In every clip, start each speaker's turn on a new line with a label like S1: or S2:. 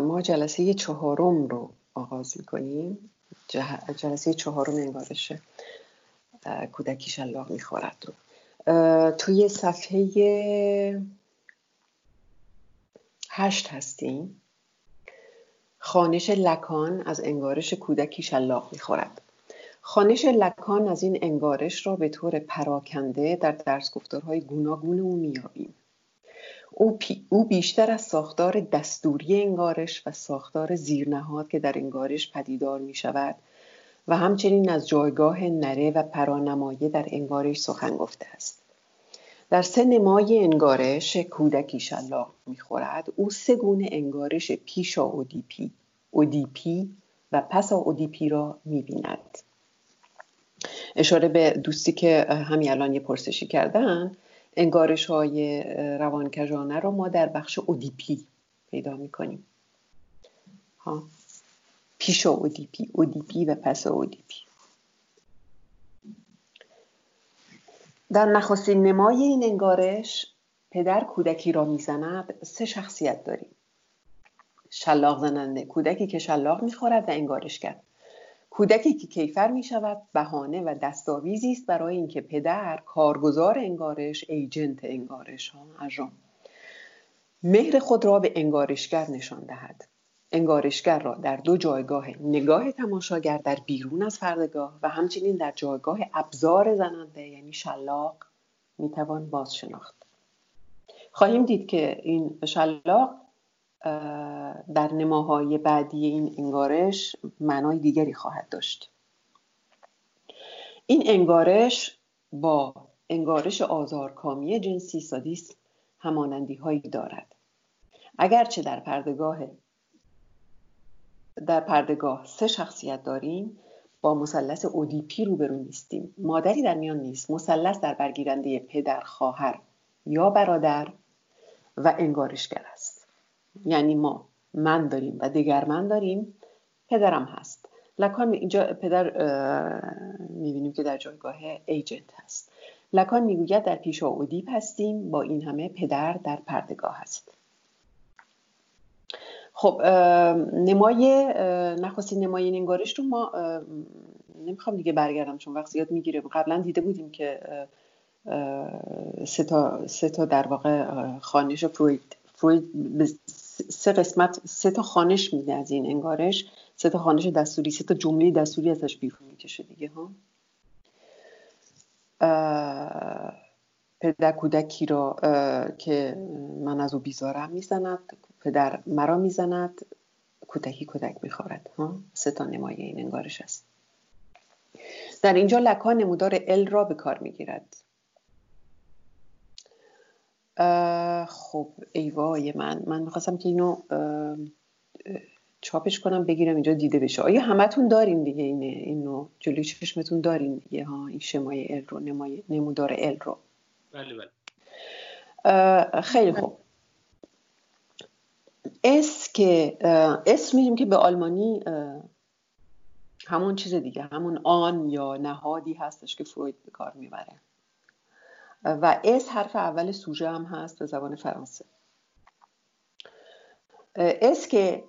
S1: ما جلسه چهارم رو آغاز می‌کنیم. جلسه چهارم انگارش کودکی شلاق می‌خورد رو. توی صفحه هشت هستیم. خانش لکان از انگارش کودکی شلاق می‌خورد. خانش لکان از این انگارش را به طور پراکنده در درس گفتارهای گوناگون او میابیم او, او بیشتر از ساختار دستوری انگارش و ساختار زیرنهاد که در انگارش پدیدار می شود و همچنین از جایگاه نره و پرانمایه در انگارش سخن گفته است. در سه نمای انگارش کودکی شلاق می‌خورد. او سه گونه انگارش پیشا اودیپی اودیپی و پسا اودیپی را می‌بیند. اشاره به دوستی که همین الان یه پرسشی کردن انگارش های روانکجانه رو ما در بخش اودیپی پیدا می‌کنیم. ها. پیش اودیپی اودیپی و پس اودیپی. در نخستین نمای این انگارش پدر کودکی را می‌زند سه شخصیت داریم. شلاق زننده کودکی که شلاق می‌خورد و انگارش کرد. کودکی که کیفر می شود بهانه و دستاویزی است برای اینکه پدر کارگزار انگارش ایجنت انگارش ها اجرام. مهر خود را به انگارشگر نشان دهد. انگارشگر را در دو جایگاه نگاه تماشاگر در بیرون از پردگاه و همچنین در جایگاه ابزار زننده یعنی شلاق می‌توان باز شناخت خواهیم دید که این شلاق در نماهای بعدی این انگارش معنای دیگری خواهد داشت. این انگارش با انگارش آزارکامی جنسی سادیسم همانندی هایی دارد. اگرچه در پردگاه در پردگاه سه شخصیت داریم با مثلث اودیپی روبرو نیستیم. مادری در میان نیست. مثلث در برگیرنده پدر خواهر یا برادر و انگارشگر یعنی ما من داریم و دیگر من داریم پدرم هست. لکان اینجا پدر می‌بینیم که در جایگاه ایجنت هست. لکان می‌گوید در پیش اودیپ هستیم با این همه پدر در پردگاه هست. خب نمای نخستین نمای نگارش رو ما نمی‌خوام دیگه برگردم چون وقت زیاد می‌گیره قبلا دیده بودیم که سه تا, سه تا در واقع خانش فروید فروید سه قسمت سه تا خانش میده از این انگارش. سه تا خانش دستوری سه تا جمله دستوری ازش بیرون می‌کشه دیگه ها. پدر کودکی را که من از او بیزارم می‌زند پدر مرا می‌زند کودکی کودک می‌خورد ها. سه تا نمای این انگارش است. در اینجا لکان نمودار ال را به کار می‌گیرد. خب ای وای من من می‌خواستم که اینو چاپش کنم بگیرم اینجا دیده بشه. آیا همتون دارین دیگه اینه اینو جلوی چشمتون دارین دیگه ها؟ این شمای L رو نمای نمودار L رو.
S2: بله بله.
S1: خیلی خوب. S که Es میدیم که به آلمانی همون چیز دیگه همون آن یا نهادی هستش که فروید به کار می‌بره. و S حرف اول سوژه هم هست به زبان فرانسه. S که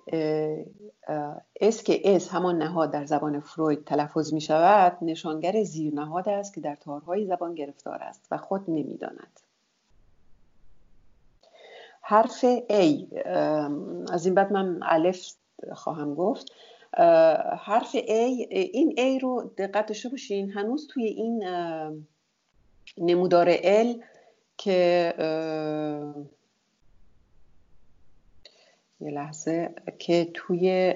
S1: S که Es همان نهاد در زبان فروید تلفظ می شود نشانگر زیر نهاد است که در تارهای زبان گرفتار است و خود نمی‌داند حرف A از این بعد من الف خواهم گفت. حرف A این A رو دقت داشته باشین هنوز توی این نمودار L که یه لحظه که توی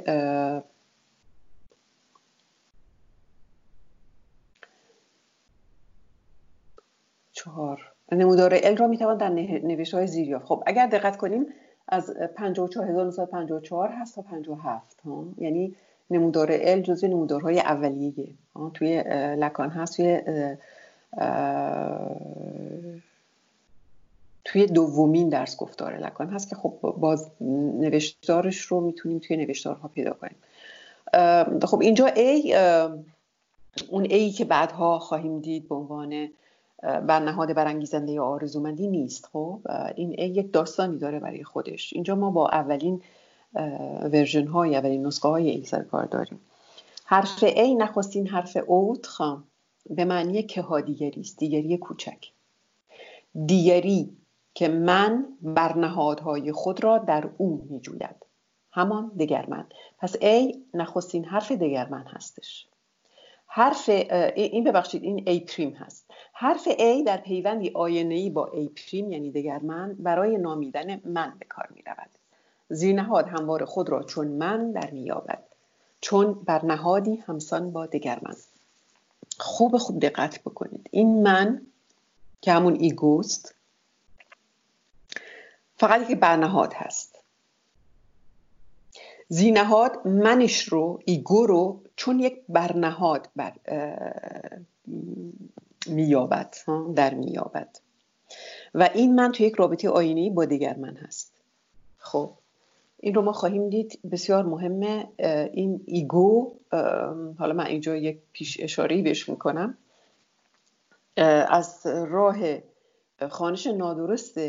S1: چهار. نمودار ال را می‌توان در نوشت های زیر یافت. خب اگر دقت کنیم از 54954 هست تا 57 ها. یعنی نمودار ال جزو نمودارهای اولیه. توی لکان هست توی توی دومین درس گفتار لکان هست که خب باز نوشتارش رو می‌تونیم توی نوشتارها پیدا کنیم. خب اینجا A اون A که بعدها خواهیم دید به عنوان بر نهاد برانگیزنده یا آرزومندی نیست. خب این A یک داستانی داره برای خودش. اینجا ما با اولین ورژن های اولین نسخه های ای سر کار داریم. حرف ای نخستین حرف اوت خام به معنی که دیگری است دیگری کوچک. دیگری که من برنهادهای خود را در او می جوید همان دگرمن پس ای نخستین حرف دگرمن هستش. حرف این ببخشید این ای پریم هست. حرف ای در پیوندی آینه با ای پریم یعنی دگرمن برای نامیدن من به کار می رود زیرنهاد همواره خود را چون من در میابد چون بر نهادی همسان با دگرمن خوب خوب دقت بکنید. این من که همون ایگوست فقط یک برنهاد هست. زیرنهاد منش رو ایگو رو چون یک برنهاد بر میابد در میابد و این من تو یک رابطه آینه با دیگر من هست. خب. این رو ما خواهیم دید. بسیار مهمه این ایگو حالا من اینجا یک پیش اشاره بهش می‌کنم. از راه خانش نادرست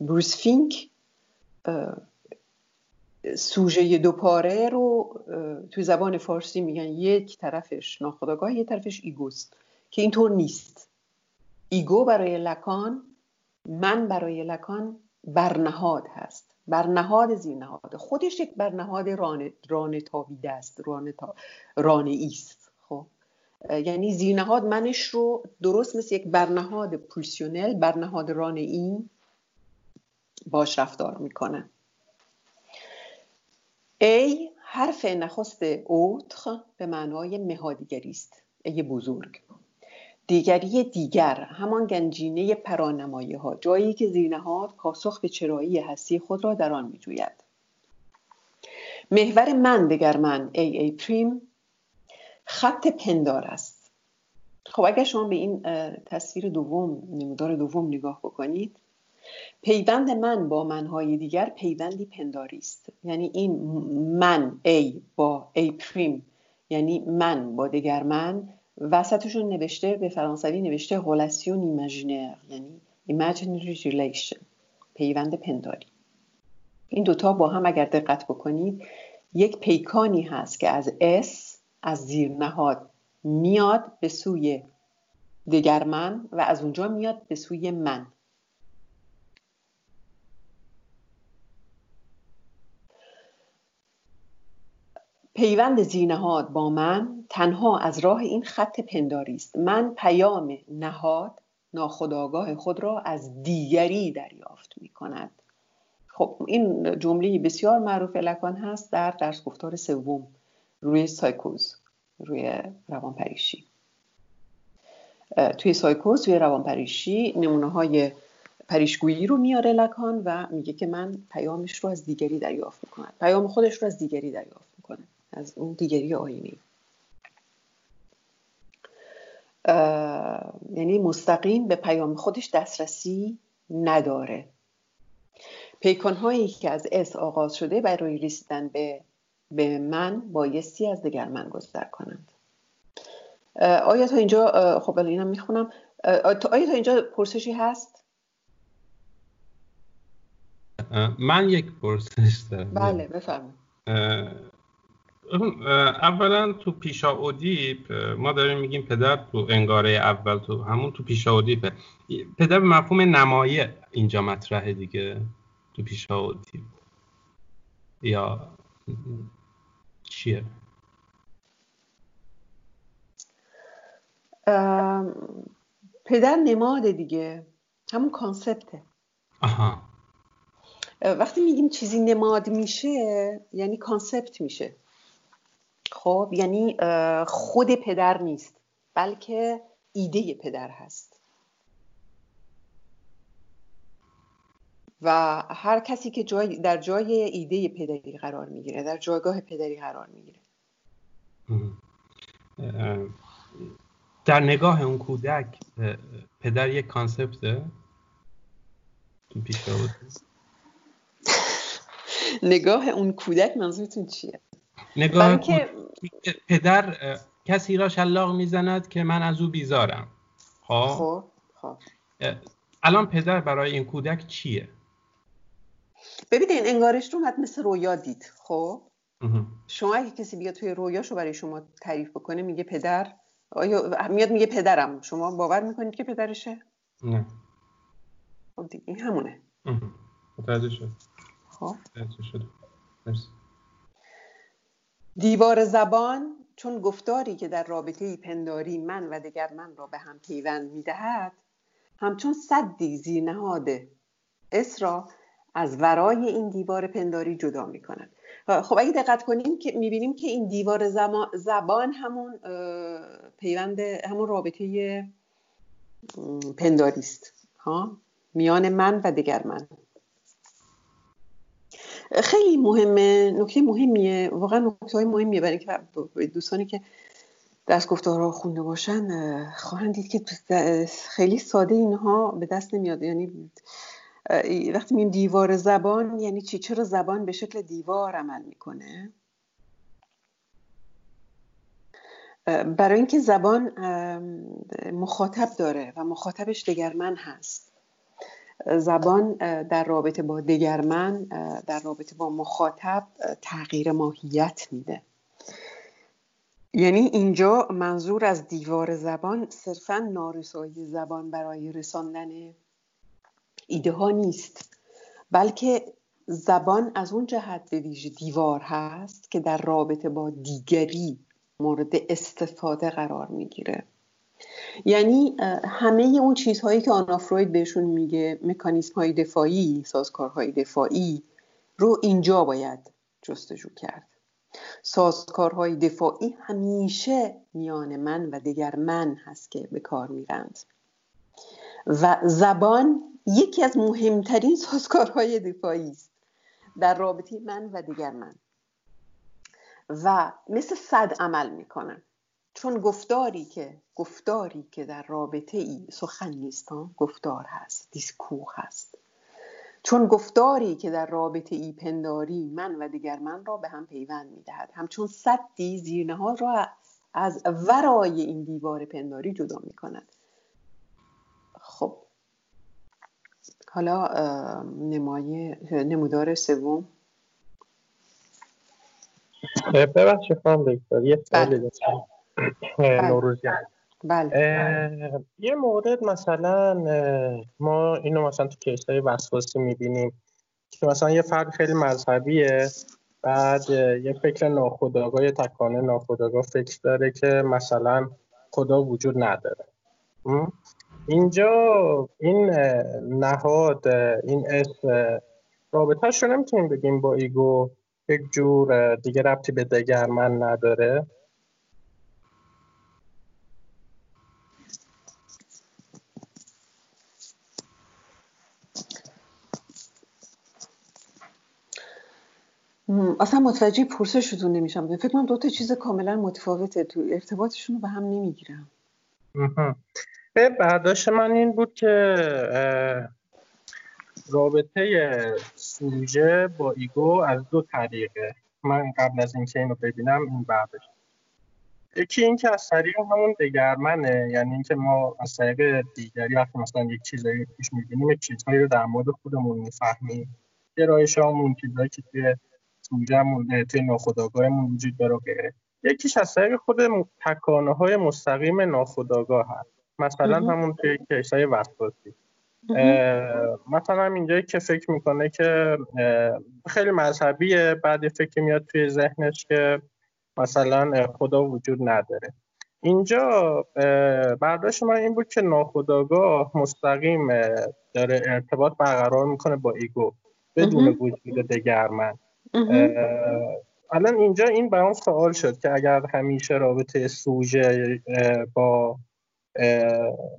S1: بروس فینک سوژه دوپاره رو توی زبان فارسی میگن یک طرفش ناخداگاه یک طرفش ایگوست که اینطور نیست. ایگو برای لکان من برای لکان برنهاد هست. برنهاد زیرنهاد خودش یک برنهاد رانه, رانه تابیده است رانه, تا... رانه ایست. خب؟ یعنی زیرنهاد منش رو درست مثل یک برنهاد pulsionnel برنهاد رانه این باش رفتار می‌کنه. A حرف نخست autre به معنای مهادیگری است. ای بزرگ. دیگری دیگر همان گنجینه پرانمایه ها جایی که زیرنهاد پاسخ به چرایی هستی خود را در آن میجوید. محور من دگر من ای ای پریم خط پندار است. خب اگر شما به این تصویر دوم نمودار دوم نگاه بکنید پیوند من با منهای دیگر پیوندی پنداری است. یعنی این من a با a prime یعنی من با دگر من وسطشون نوشته به فرانسوی نوشته relation imaginaire یعنی imaginary relation پیوند پنداری. این دوتا با هم اگر دقت بکنید یک پیکانی هست که از S از زیر نهاد میاد به سوی دگر من و از اونجا میاد به سوی من. پیوند زینهاد با من تنها از راه این خط پنداری است. من پیام نهاد ناخداگاه خود را از دیگری دریافت می کند. خب این جمله بسیار معروف لکان هست در درس گفتار سوم. روی سایکوز روی روانپریشی. توی سایکوز توی روانپریشی نمونه های پریشگویی رو میاره لکان و میگه که من پیامش رو از دیگری دریافت می‌کنم پیام خودش رو از دیگری دریافت از اون دیگری آینی یعنی مستقیم به پیام خودش دسترسی نداره. پیکان هایی که از اس آغاز شده برای رسیدن به به من بایستی از دیگر من گذر کنند. آیا تا اینجا خب اینم می‌خونم. آیا تا اینجا پرسشی هست؟
S2: من یک پرسش دارم.
S1: بله بفرمایید.
S2: اولا تو پیشا اودیپ ما داریم میگیم پدر تو انگاره اول تو همون تو پیشا اودیپ پدر به مفهوم نمایه اینجا مطرحه دیگه تو پیشا اودیپ. یا چیه؟
S1: پدر نماد دیگه. همون کانسپته.
S2: آها.
S1: وقتی میگیم چیزی نماد میشه یعنی کانسپت میشه. خب یعنی خود پدر نیست بلکه ایده پدر هست. و هر کسی که جای در جای ایده پدری قرار می‌گیره در جایگاه پدری قرار می‌گیره.
S2: در نگاه اون کودک پدر یک کانسپته؟
S1: نگاه اون کودک منظورتون چیه؟
S2: نگاه پدر کسی را شلاق می‌زند که من از او بیزارم.
S1: خب؟ خب, خب.
S2: الان پدر برای این کودک چیه؟
S1: ببینید این انگارش رو مثل رویا دید خب؟ شما اگه کسی بیاد توی رویاشو برای شما تعریف بکنه میگه پدر. آیا میاد میگه پدرم. شما باور می‌کنید که پدرشه؟
S2: نه.
S1: خب دیگه این همونه.
S2: متوجه شد.
S1: خب.
S2: شد.
S1: دیوار زبان چون گفتاری که در رابطه پنداری من و دیگر من را به هم پیوند می‌دهد همچون صدی زیر نهاد اسرا از ورای این دیوار پنداری جدا می کند خب اگه دقت کنیم که می‌بینیم که این دیوار زبان همون پیوند همون رابطه پنداری است. ها؟ میان من و دیگر من. خیلی مهمه نکته مهمیه واقعا نکته های مهمیه برای اینکه دوستانی که دست گفتارها خونده باشن خواهند دید که خیلی ساده اینها به دست نمیاد. یعنی وقتی میگیم دیوار زبان یعنی چی؟ چرا زبان به شکل دیوار عمل می‌کنه؟ برای اینکه زبان مخاطب داره و مخاطبش دگرمن هست. زبان در رابطه با دگرمن در رابطه با مخاطب تغییر ماهیت میده. یعنی اینجا منظور از دیوار زبان صرفا نارسایی زبان برای رساندن ایده ها نیست بلکه زبان از اون جهت به ویژه دیوار هست که در رابطه با دیگری مورد استفاده قرار می‌گیره. یعنی همه اون چیزهایی که آنا فروید بهشون میگه مکانیسم های دفاعی سازکارهای دفاعی رو اینجا باید جستجو کرد. سازکارهای دفاعی همیشه میان من و دیگر من هست که به کار میرند. و زبان یکی از مهمترین سازکارهای دفاعی است در رابطه من و دیگر من. و مثل صد عمل می‌کنن چون گفتاری که گفتاری که در رابطه ای سخن نیست گفتار هست دیسکور هست. چون گفتاری که در رابطه ای پنداری من و دیگر من را به هم پیوند می‌دهد. همچون صدی زیرنه ها را از ورای این دیوار پنداری جدا می کند خب. حالا نمای نمودار سوم.
S3: ببخشید خانم دکتر یه سوالی بله. داشتم
S1: بله.
S3: نوروزیان
S1: بله.
S3: یه مورد مثلا ما اینو مثلا تو case های وسواسی می‌بینیم که مثلا یه فرد خیلی مذهبیه بعد یه فکر ناخودآگاه یه تکانه ناخودآگاه فکر داره که مثلا خدا وجود نداره. اینجا این نهاد این S رابطهش رو نمی‌تونیم بگیم با ایگو یک جور دیگه ربطی به دگر من نداره.
S1: اصلا متوجه پرسشتون نمیشم. فکر کنم دو تا چیز کاملا متفاوته. تو ارتباطشون رو به هم نمی‌گیرم.
S3: برداشت من این بود که رابطه سوژه با ایگو از دو طریقه. من قبل از اینکه اینو ببینم این برداشت. یکی این که از طریق همون دگرمنه. یعنی اینکه ما از طریق دیگری وقتی مثلا یک چیزایی پیش می‌بینیم یک چیزهایی رو در مورد خودمون می‌فهمیم. گرایش همون چیزهایی که توی سوژهمون توی ناخودآگاهمون وجود داره غیره یکیش از طریق خود تکانه های مستقیم ناخودآگاه هست. مثلا همون توی case های وسواسی مثلا اینجایی که فکر می‌کنه که خیلی مذهبیه بعد فکر میاد توی ذهنش که مثلا خدا وجود نداره. اینجا برداشت من این بود که ناخداگاه مستقیم داره ارتباط برقرار می‌کنه با ایگو بدون وجود دگرمن الان اینجا این برام سوال شد که اگر همیشه رابطه سوژه با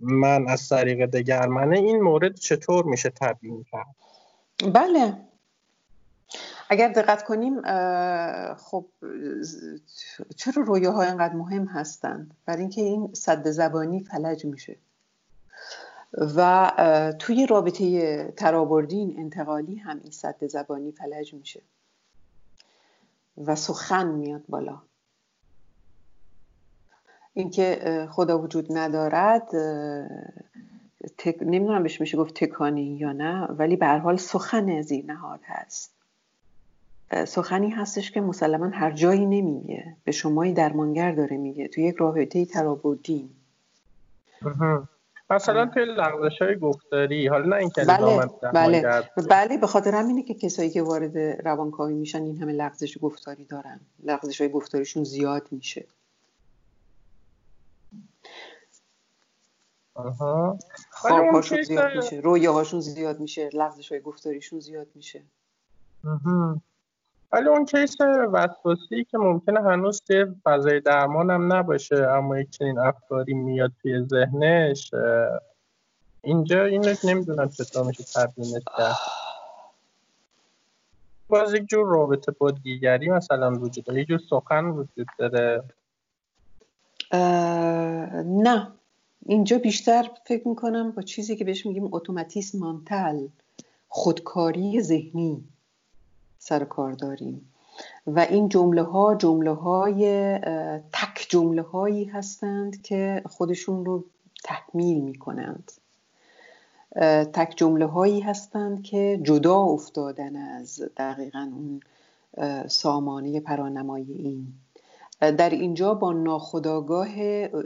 S3: من از طریق دگرمنه این مورد چطور میشه تبیین کرد؟
S1: بله. اگر دقت کنیم خب چرا رویاها اینقدر مهم هستند؟ برای اینکه این صد زبانی فلج میشه. و توی رابطه ترابردین انتقالی هم این صد زبانی فلج میشه. و سخن میاد بالا. اینکه خدا وجود ندارد تک... نمی‌دونم بهش میشه گفت تکانی یا نه ولی به هر حال سخن زیر نهاد هست سخنی هستش که مسلما هر جایی نمیگه به شمایی درمانگر داره میگه تو یک رابطه ترابودی
S3: مثلا توی لغزش های گفتاری حالا نه اینکه
S1: بله بله. بله به خاطر همینه که کسایی که وارد روانکاوی میشن این همه لغزش گفتاری دارن. لغزش های گفتاریشون زیاد میشه. خوابهاشون زیاد میشه. رویاهاشون زیاد میشه. لغزش های گفتاریشون زیاد میشه.
S3: ولی اون کیس وسواسی که ممکنه هنوز توی فضای درمان هم نباشه اما یک چنین افکاری میاد توی ذهنش اینجا اینو نمی‌دونم چطور میشه تبیینش کرد. باز یک جور رابطه با دیگری مثلا وجود داره یک جور سخن وجود داره.
S1: نه. اینجا بیشتر فکر می‌کنم با چیزی که بهش میگیم اتوماتیسم مانتل خودکاری ذهنی. سر کار داریم. و این جمله ها جمله های تک جمله هایی هستند که خودشون رو تکمیل می کنند تک جمله هایی هستند که جدا افتادن از دقیقا اون سامانه پرانمای این. در اینجا با ناخداگاه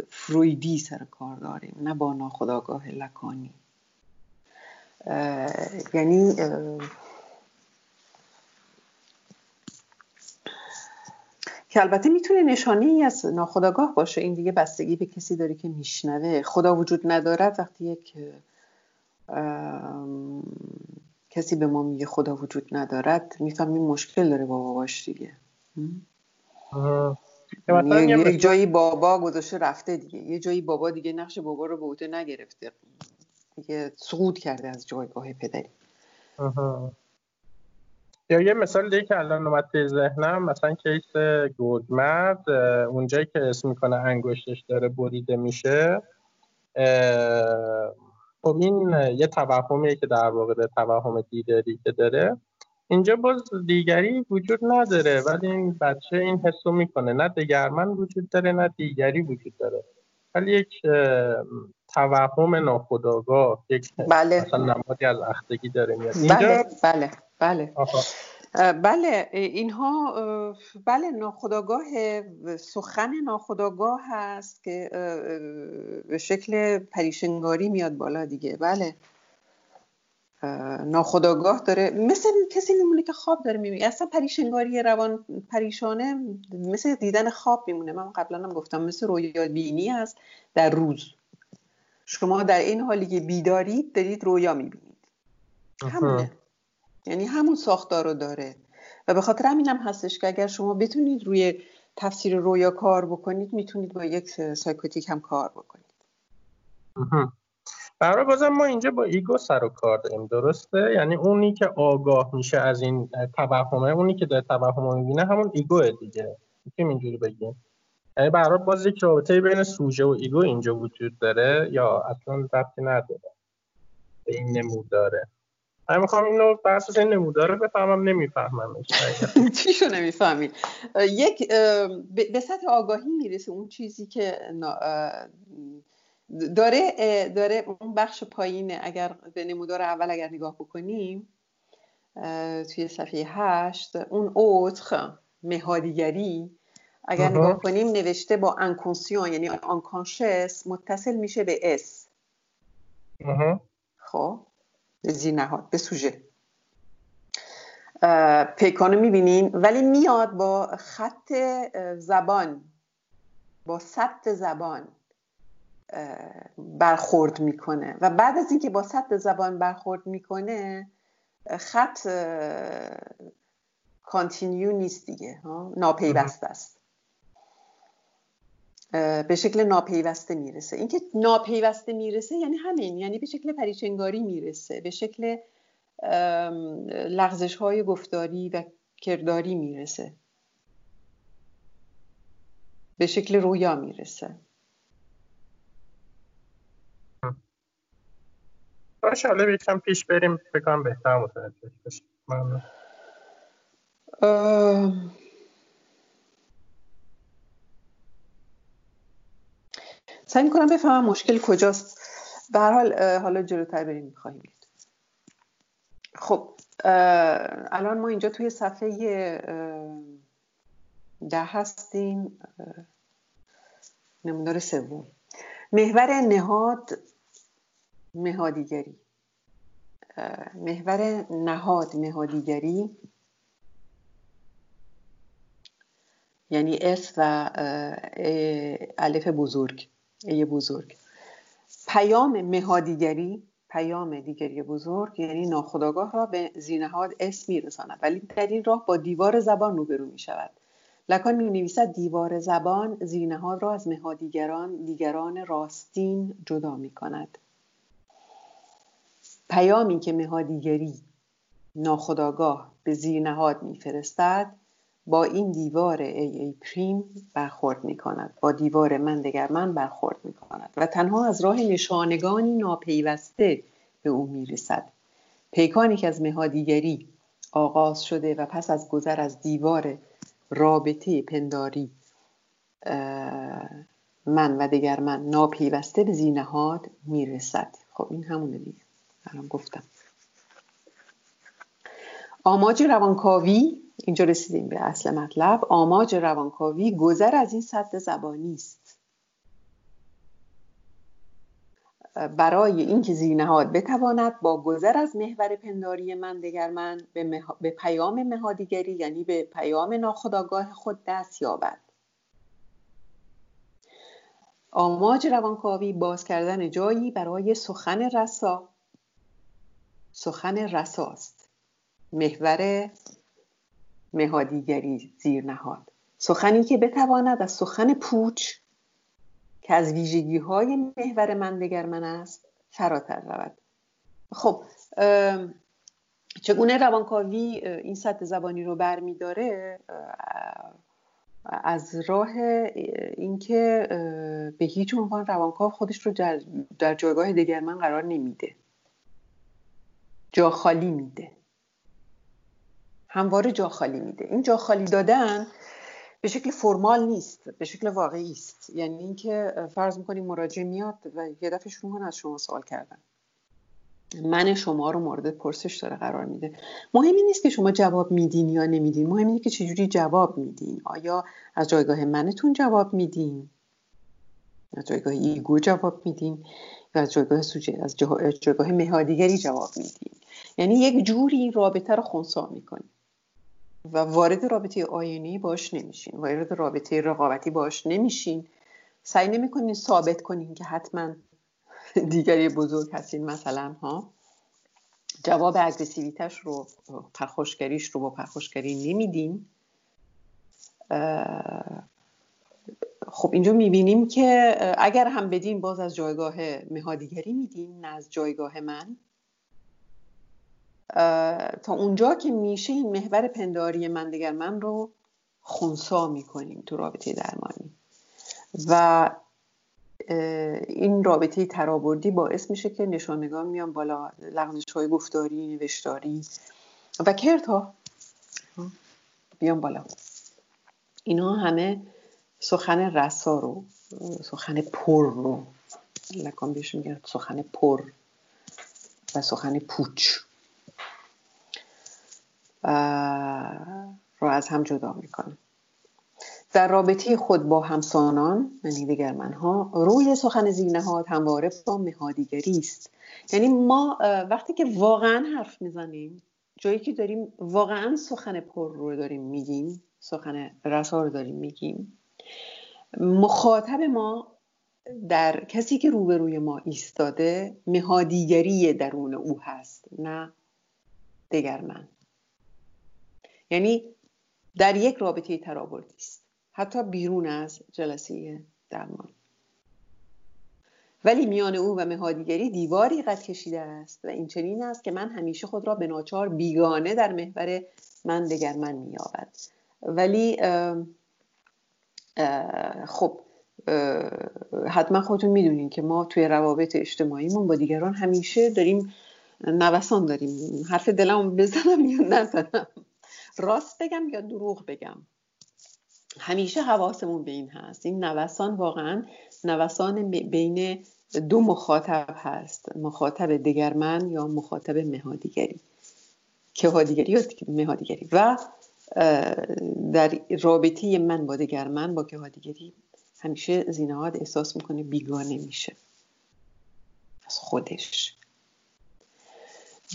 S1: فرویدی سر کار داریم نه با ناخداگاه لکانی. یعنی که البته می‌تونه نشانه ای از ناخداگاه باشه. این دیگه بستگی به کسی داره که میشنوه. خدا وجود ندارد وقتی یک کسی به ما میگه خدا وجود ندارد می‌فهمیم مشکل داره با باباش دیگه. یک جایی بابا گذاشته رفته دیگه. یه جایی بابا دیگه نقش بابا رو به عهده نگرفته. دیگه سقوط کرده از جایگاه پدری.
S3: یا یه مثال دیگه که الان اومد توی ذهنم مثلا کیس گودمرد اونجایی که اسم می‌کنه انگشتش داره بریده میشه خب این یه توهمیه که در واقع توهم دیگری که داره. اینجا باز دیگری وجود نداره ولی این بچه این حسو می‌کنه. نه دگرمن وجود داره نه دیگری وجود داره. ولی یک توهم ناخداگاه یک
S1: بله.
S3: مثلا نمادی از اختگی داره میاد.
S1: بله بله. بله. بله اینها بله ناخداگاه سخن ناخداگاه هست که به شکل پریشنگاری میاد بالا دیگه. بله. ناخداگاه داره. مثل کسی میمونه که خواب داره می‌بینه. اصلا پریشنگاری روان پریشانه مثل دیدن خواب میمونه. من قبلا هم گفتم مثل رویا بینی هست در روز. شما در این حالی که بیدارید دارید رویا می‌بینید. همونه. یعنی همون ساختار رو داره. و به خاطر همینم هستش که اگر شما بتونید روی تفسیر رویا کار بکنید می‌تونید با یک psychotic هم کار بکنید.
S3: برای بازم ما اینجا با ایگو سر و کار داریم درسته؟ یعنی اونی که آگاه میشه از این توهمه اونی که در توهم می‌بینه همون ایگوه دیگه. می‌تونیم اینجوری بگیم؟ یعنی برای باز یک رابطه بین سوژه و ایگو اینجا وجود داره یا اصلا ربطی نداره؟ به این نموداره. من می‌خوام اینو بر اساس این نموداره بفهمم نمی‌فهمم
S1: چیشو نمی‌فهمی؟ یک به سطح آگاهی می‌رسه اون چیزی که داره داره اون بخش پایینه. اگر به نمودار اول اگر نگاه بکنیم توی صفحه هشت اون اوتخ مهادیگری اگر نگاه کنیم نوشته با انکونسیون یعنی آنکانشس متصل میشه به اس. خب؟ زیر نهاد به سوژه. پیکانو می‌بینین ولی میاد با خط زبان با سطح زبان برخورد می‌کنه. و بعد از اینکه با سطح زبان برخورد می‌کنه خط کانتینیو نیست دیگه ناپیوسته است. به شکل ناپیوسته می‌رسه. اینکه ناپیوسته می‌رسه یعنی همین یعنی به شکل پریچنگاری می‌رسه به شکل لغزش های گفتاری و کرداری می‌رسه. به شکل رویا می‌رسه.
S3: باشه حالا یکم پیش بریم بکنم بهتر متوجه بشیم.
S1: سعی می‌کنم بفهمم مشکل کجاست. به هر حال حالا جلوتر بریم می‌خواهیم خب الان ما اینجا توی صفحه ده هستیم. نمودار سوم. محور نهاد مهادیگری محور نهاد مهادیگری یعنی اس و الف بزرگ. ای بزرگ. پیام مهادیگری پیام دیگری بزرگ یعنی ناخداگاه را به زینهاد اس میرساند. ولی در این راه با دیوار زبان روبرو می شود لکان می نویسد دیوار زبان زینهاد را از مهادیگران دیگران راستین جدا می کند پیامی که مهادیگری ناخداگاه به زیرنهاد میفرستد با این دیوار ای ای پریم برخورد می کند با دیوار من دگر من برخورد می کند و تنها از راه نشانگانی ناپیوسته به او می رسد پیکانی که از مهادیگری آغاز شده و پس از گذر از دیوار رابطه پنداری من و دگر من ناپیوسته به زینهاد می رسد خب این همونه دیگه. الان گفتم. آماج روانکاوی اینجا رسیدیم به اصل مطلب آماج روانکاوی گذر از این صد زبانی است. برای اینکه زینهاد بتواند با گذر از محور پنداری من دگر من به, به پیام مهادیگری یعنی به پیام ناخداگاه خود دست یابد. آماج روانکاوی باز کردن جایی برای سخن رسا. سخن رساست. محور مهادیگری زیر نهاد سخنی که بتواند از سخن پوچ که از ویژگی های محور من دگر من است فراتر رود. خب چگونه روانکاوی این سطح زبانی رو برمیداره؟ از راه اینکه به هیچ عنوان روانکاو خودش رو در جایگاه دگر من قرار نمیده. جا خالی میده. همواره جا خالی میده. این جا خالی دادن به شکل فرمال نیست به شکل واقعی است. یعنی اینکه فرض می‌کنیم مراجع میاد و یه دفعه شروع از شما سوال کردن. من شما رو مورد پرسش داره قرار میده. مهمی نیست که شما جواب میدین یا نمیدین. مهم اینه که چجوری جواب میدین. آیا از جایگاه منتون جواب میدین؟ از جایگاه ego جواب میدین؟ یا از جایگاه sujet از جایگاه مهادیگری جواب میدین؟ یعنی یک جوری رابطه رو خونسا می‌کنین و وارد رابطه آینی باش نمیشین. وارد رابطه رقابتی باش نمیشین. سعی نمی‌کنین ثابت کنین که حتما دیگری بزرگ هستین مثلا ها. جواب agressivité ش رو پرخوشگریش رو با پرخوشگری نمیدین. خب اینجا می‌بینیم که اگر هم بدین باز از جایگاه مهادیگری میدین نه از جایگاه من. تا اونجا که میشه این محور پنداری من دیگر من رو خونسا می‌کنیم تو رابطه درمانی. و این رابطه ترابردی باعث میشه که نشانگان میان بالا لغنش های گفتاری نوشتاری و کرت ها بیان بالا. اینا همه سخن رسا رو سخن پر رو لکان بهش میگن سخن پر و سخن پوچ. رو از هم جدا می‌کنه. در رابطه خود با همسانان یعنی دیگر منها روی سخن زینهاد همواره با مهادیگری است. یعنی ما وقتی که واقعا حرف می‌زنیم جایی که داریم واقعا سخن پر رو داریم میگیم سخن رسا رو داریم میگیم مخاطب ما در کسی که روبروی ما ایستاده مهادیگری درون او هست نه دگر من. یعنی در یک رابطه ترابردی است حتی بیرون از جلسه درمان. ولی میان او و مهادیگری دیواری قد کشیده است و این چنین است که من همیشه خود را به ناچار بیگانه در محور من دگر من مییابد. ولی خب حتما خودتون می‌دونین که ما توی روابط اجتماعیمون با دیگران همیشه داریم نوسان داریم. حرف دلم بزنم یا نزنم. راست بگم یا دروغ بگم؟ همیشه حواسمون به این هست. این نوسان واقعا نوسان بین دو مخاطب هست. مخاطب دگرمن یا مخاطب مهادیگری. کهادیگری یا مهادیگری. و در رابطه من با دگرمن با کهادیگری همیشه زینهاد احساس می‌کنه بیگانه میشه. از خودش.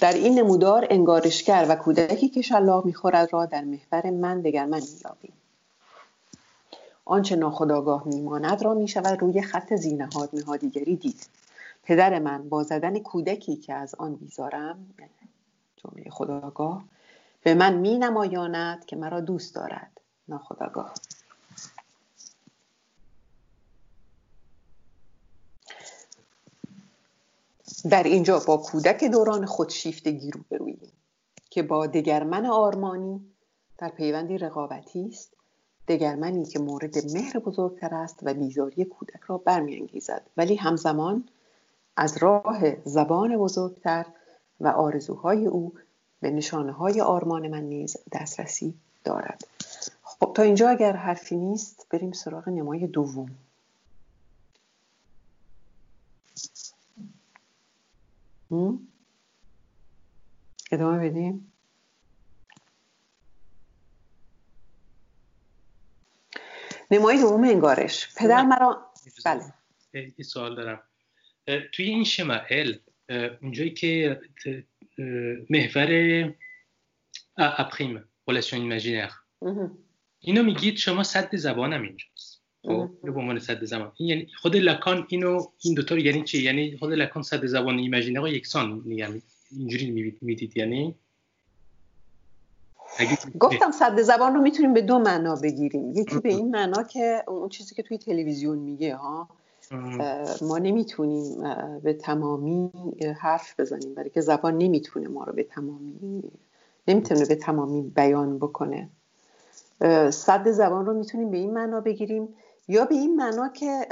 S1: در این نمودار انگارشگر و کودکی که شلاق می‌خورد را در محور من دگر من مییابیم. آنچه ناخداگاه میماند را می‌شود روی خط زینهاد نهادیگری دید. پدر من با زدن کودکی که از آن بیزارم جمله خداگاه به من می نمایاند که مرا دوست دارد. ناخداگاه در اینجا با کودک دوران خودشیفتگی رو بروییم که با دگرمن آرمانی در پیوندی رقابتی است. دگرمنی که مورد مهر بزرگتر است و بیزاری کودک را برمیانگیزد. ولی همزمان از راه زبان بزرگتر و آرزوهای او به نشانه های آرمان من نیز دسترسی دارد. خب تا اینجا اگر حرفی نیست بریم سراغ نمای دوم. ادامه بدیم نمای دوم انگارش پدر مرا بله
S4: یه سوال دارم توی این شمای L اونجایی که محور a prime relation imaginaire اینو میگید شما سد زبانم اینجاست خب به عنوان سد زبان. این یعنی خود لکان اینو این دوتا یعنی چی؟ یعنی خود لکان سد زبان imaginaire رو یکسان میگن اینجوری می‌دید یعنی؟
S1: گفتم سد زبان رو می‌تونیم به دو معنا بگیریم. یکی به این معنا که اون چیزی که توی تلویزیون میگه ها ما نمی‌تونیم به تمامی حرف بزنیم. برای که زبان نمی‌تونه ما رو به تمامی نمی‌تونه به تمامی بیان بکنه. صد زبان رو می‌تونیم به این معنا بگیریم یا به این معنا که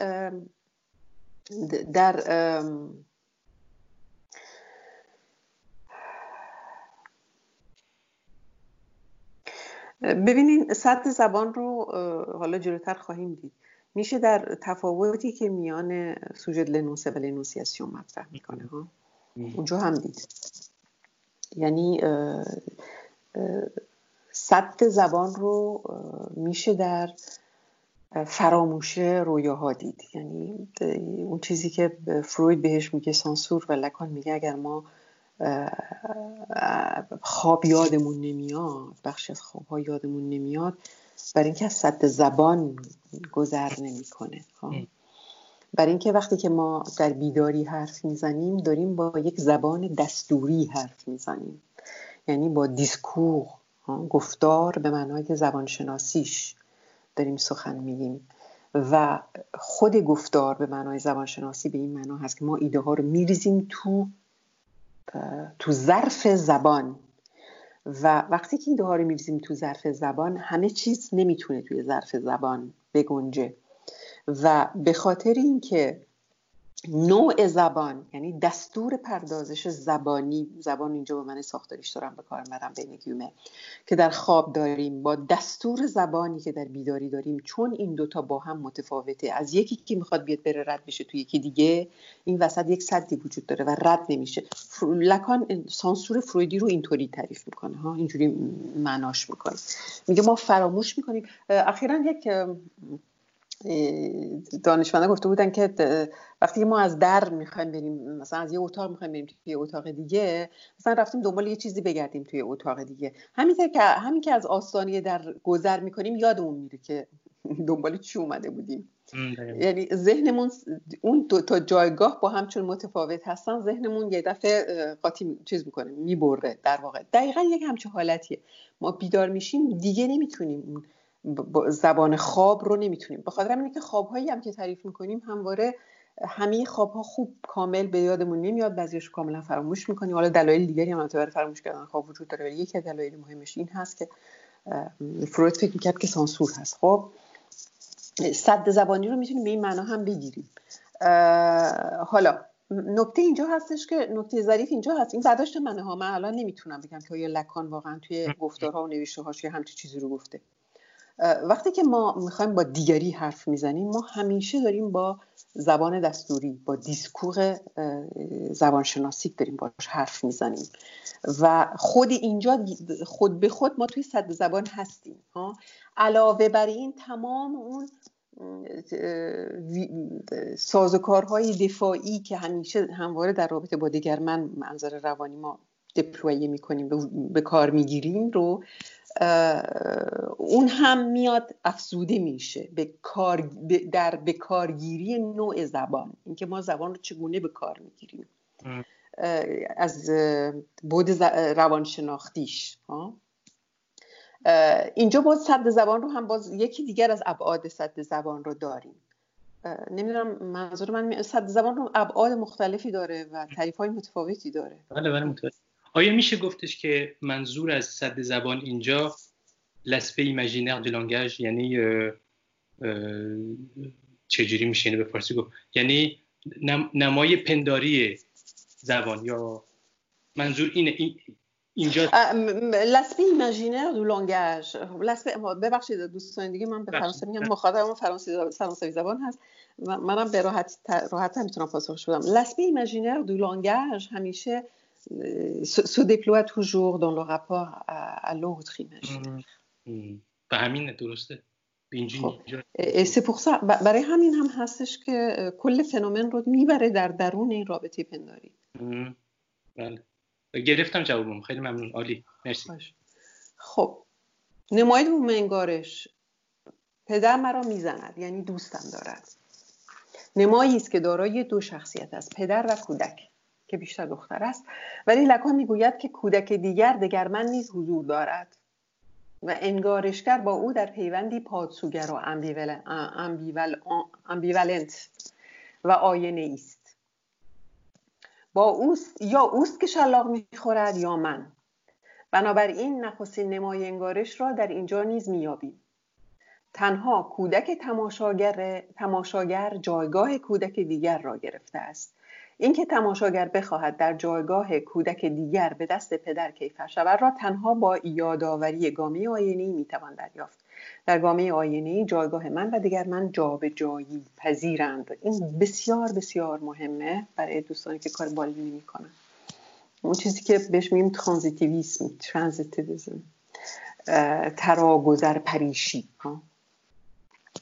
S1: در ببینین صد زبان رو حالا جلوتر خواهیم دید. میشه در تفاوتی که میان سوژت لنوسه و لنوسیاسیون مطرح می‌کنه ها؟ اونجا هم دید. یعنی صد زبان رو میشه در فراموشه رویاها دید. یعنی اون چیزی که فروید بهش میگه سانسور و لکان میگه اگر ما خواب یادمون نمیاد بخشی از خواب ها یادمون نمیاد برای اینکه از صد زبان گذر نمی‌کنه. خب. برای اینکه وقتی که ما در بیداری حرف می‌زنیم داریم با یک زبان دستوری حرف می‌زنیم. یعنی با دیسکور گفتار به معنای زبان شناسیش داریم سخن میگیم. و خود گفتار به معنای زبان شناسی به این معنا هست که ما ایده ها رو میریزیم تو تو ظرف زبان. و وقتی که ایده ها رو میریزیم تو ظرف زبان همه چیز نمی‌تونه توی ظرف زبان بگنجه. و به خاطر اینکه نوع زبان یعنی دستور پردازش زبانی زبان اینجا به من ساختاریش دارم به کار مرم بین گیومه که در خواب داریم با دستور زبانی که در بیداری داریم چون این دوتا با هم متفاوته از یکی که می‌خواد بیاد بره رد بشه تو یکی دیگه این وسط یک صدی وجود داره و رد نمیشه. لکان سانسور فرویدی رو اینطوری تعریف می‌کنه ها اینجوری معناش می‌کنه. میگه ما فراموش می‌کنیم. اخیرا یک دانشمندا گفته بودن که وقتی ما از در می‌خوایم بریم مثلا از یه اتاق می‌خوایم بریم توی اتاق دیگه مثلا رفتیم دنبال یه چیزی بگردیم توی اتاق دیگه. همین که همین که از آستانه در گذر می‌کنیم یادمون میره که دنبال چی اومده بودیم. یعنی ذهنمون اون دو تا جایگاه با هم چون متفاوت هستن ذهنمون یه دفعه قاطی چیز می‌کنه می‌بره در واقع. دقیقا یک همچه حالتیه. ما بیدار میشیم دیگه نمی‌تونیم زبان خواب رو نمی‌تونیم. به خاطر اینه که خوابهایی هم که تعریف می‌کنیم همواره همه خواب ها خوب کامل به یادمون نمیاد. بعضیش کاملا فراموش می‌کنیم. حالا دلایل دیگری هم برای فراموش کردن خواب وجود داره ولی یکی از دلایل مهمش این هست که فروید فکر می‌کرد که سانسور هست. خب صد زبانی رو می‌تونیم به این معنا هم بگیریم. حالا نکته اینجا هستش که نکته ظریف اینجا هست. این برداشت منه ها. من الان نمی‌تونم بگم که آیا لکان واقعا توی گفتارها و نوشته هاش همچی چیزی رو گفته. وقتی که ما می‌خوایم با دیگری حرف می‌زنیم ما همیشه داریم با زبان دستوری با دیسکور زبانشناسی داریم باش حرف می‌زنیم. و خود اینجا خود به خود ما توی صد زبان هستیم ها. علاوه بر این تمام اون سازوکارهای دفاعی که همیشه همواره در رابطه با من منظر روانی ما دپلویه می‌کنیم به کار می‌گیریم رو اون هم میاد افزوده میشه به کار در به کارگیری نوع زبان. اینکه ما زبان رو چگونه به کار می‌گیریم. از بود روانشناختیش اینجا باز صد زبان رو هم باز یکی دیگر از ابعاد صد زبان رو داریم. نمی‌دونم منظور من صد زبان رو ابعاد مختلفی داره و تعریف های متفاوتی داره.
S4: بله بله آیا میشه گفتش که منظور از صد زبان اینجا لسپه ایمجینر دو لانگاژ یعنی چجوری میشه اینو به فارسی گفت؟ یعنی نمای پنداری زبان یا منظور اینه این اینجا
S1: l'aspect imaginaire du langage ببخشید دوستان دیگه من به فرانسه میگم مخاطبم فرانسه فرانسوی زبان هست منم به راحت راحت می‌تونم پاسخ بدم. l'aspect imaginaire du langage همیشه se déploie toujours dans le rapport à, à l'autre imaginaire.
S4: بله همین درسته.
S1: c'est pour ça برای همین هم هستش که کل phénomène رو می‌بره در درون این رابطه پنداری
S4: بله. گرفتم جوابم خیلی ممنون. عالی. مرسی.
S1: خب. نماید بوم انگارش پدر مرا می‌زند یعنی دوستم دارد. نمایی است که دارای دو شخصیت است پدر و کودک. که بیشتر دختر است. ولی لکان می‌گوید که کودک دیگر دگرمن نیز حضور دارد. و انگارشگر با او در پیوندی پادسوگر و امبیولنت و آینه است. با اوست یا اوست که شلاق می‌خورد یا من. بنابراین نخستین نمای انگارش را در اینجا نیز مییابیم. تنها کودک تماشاگر, تماشاگر جایگاه کودک دیگر را گرفته است. اینکه تماشاگر بخواهد در جایگاه کودک دیگر به دست پدر کیفر شود را تنها با یادآوری گامه آینه ای می‌توان دریافت. در گامه آینه جایگاه من و دیگر من جابجایی پذیرند. این بسیار بسیار مهمه برای دوستانی که کار بالینی نمی‌کنن اون چیزی که بهش میگیم transitivisme transitivisme تراگذر پریشی ها.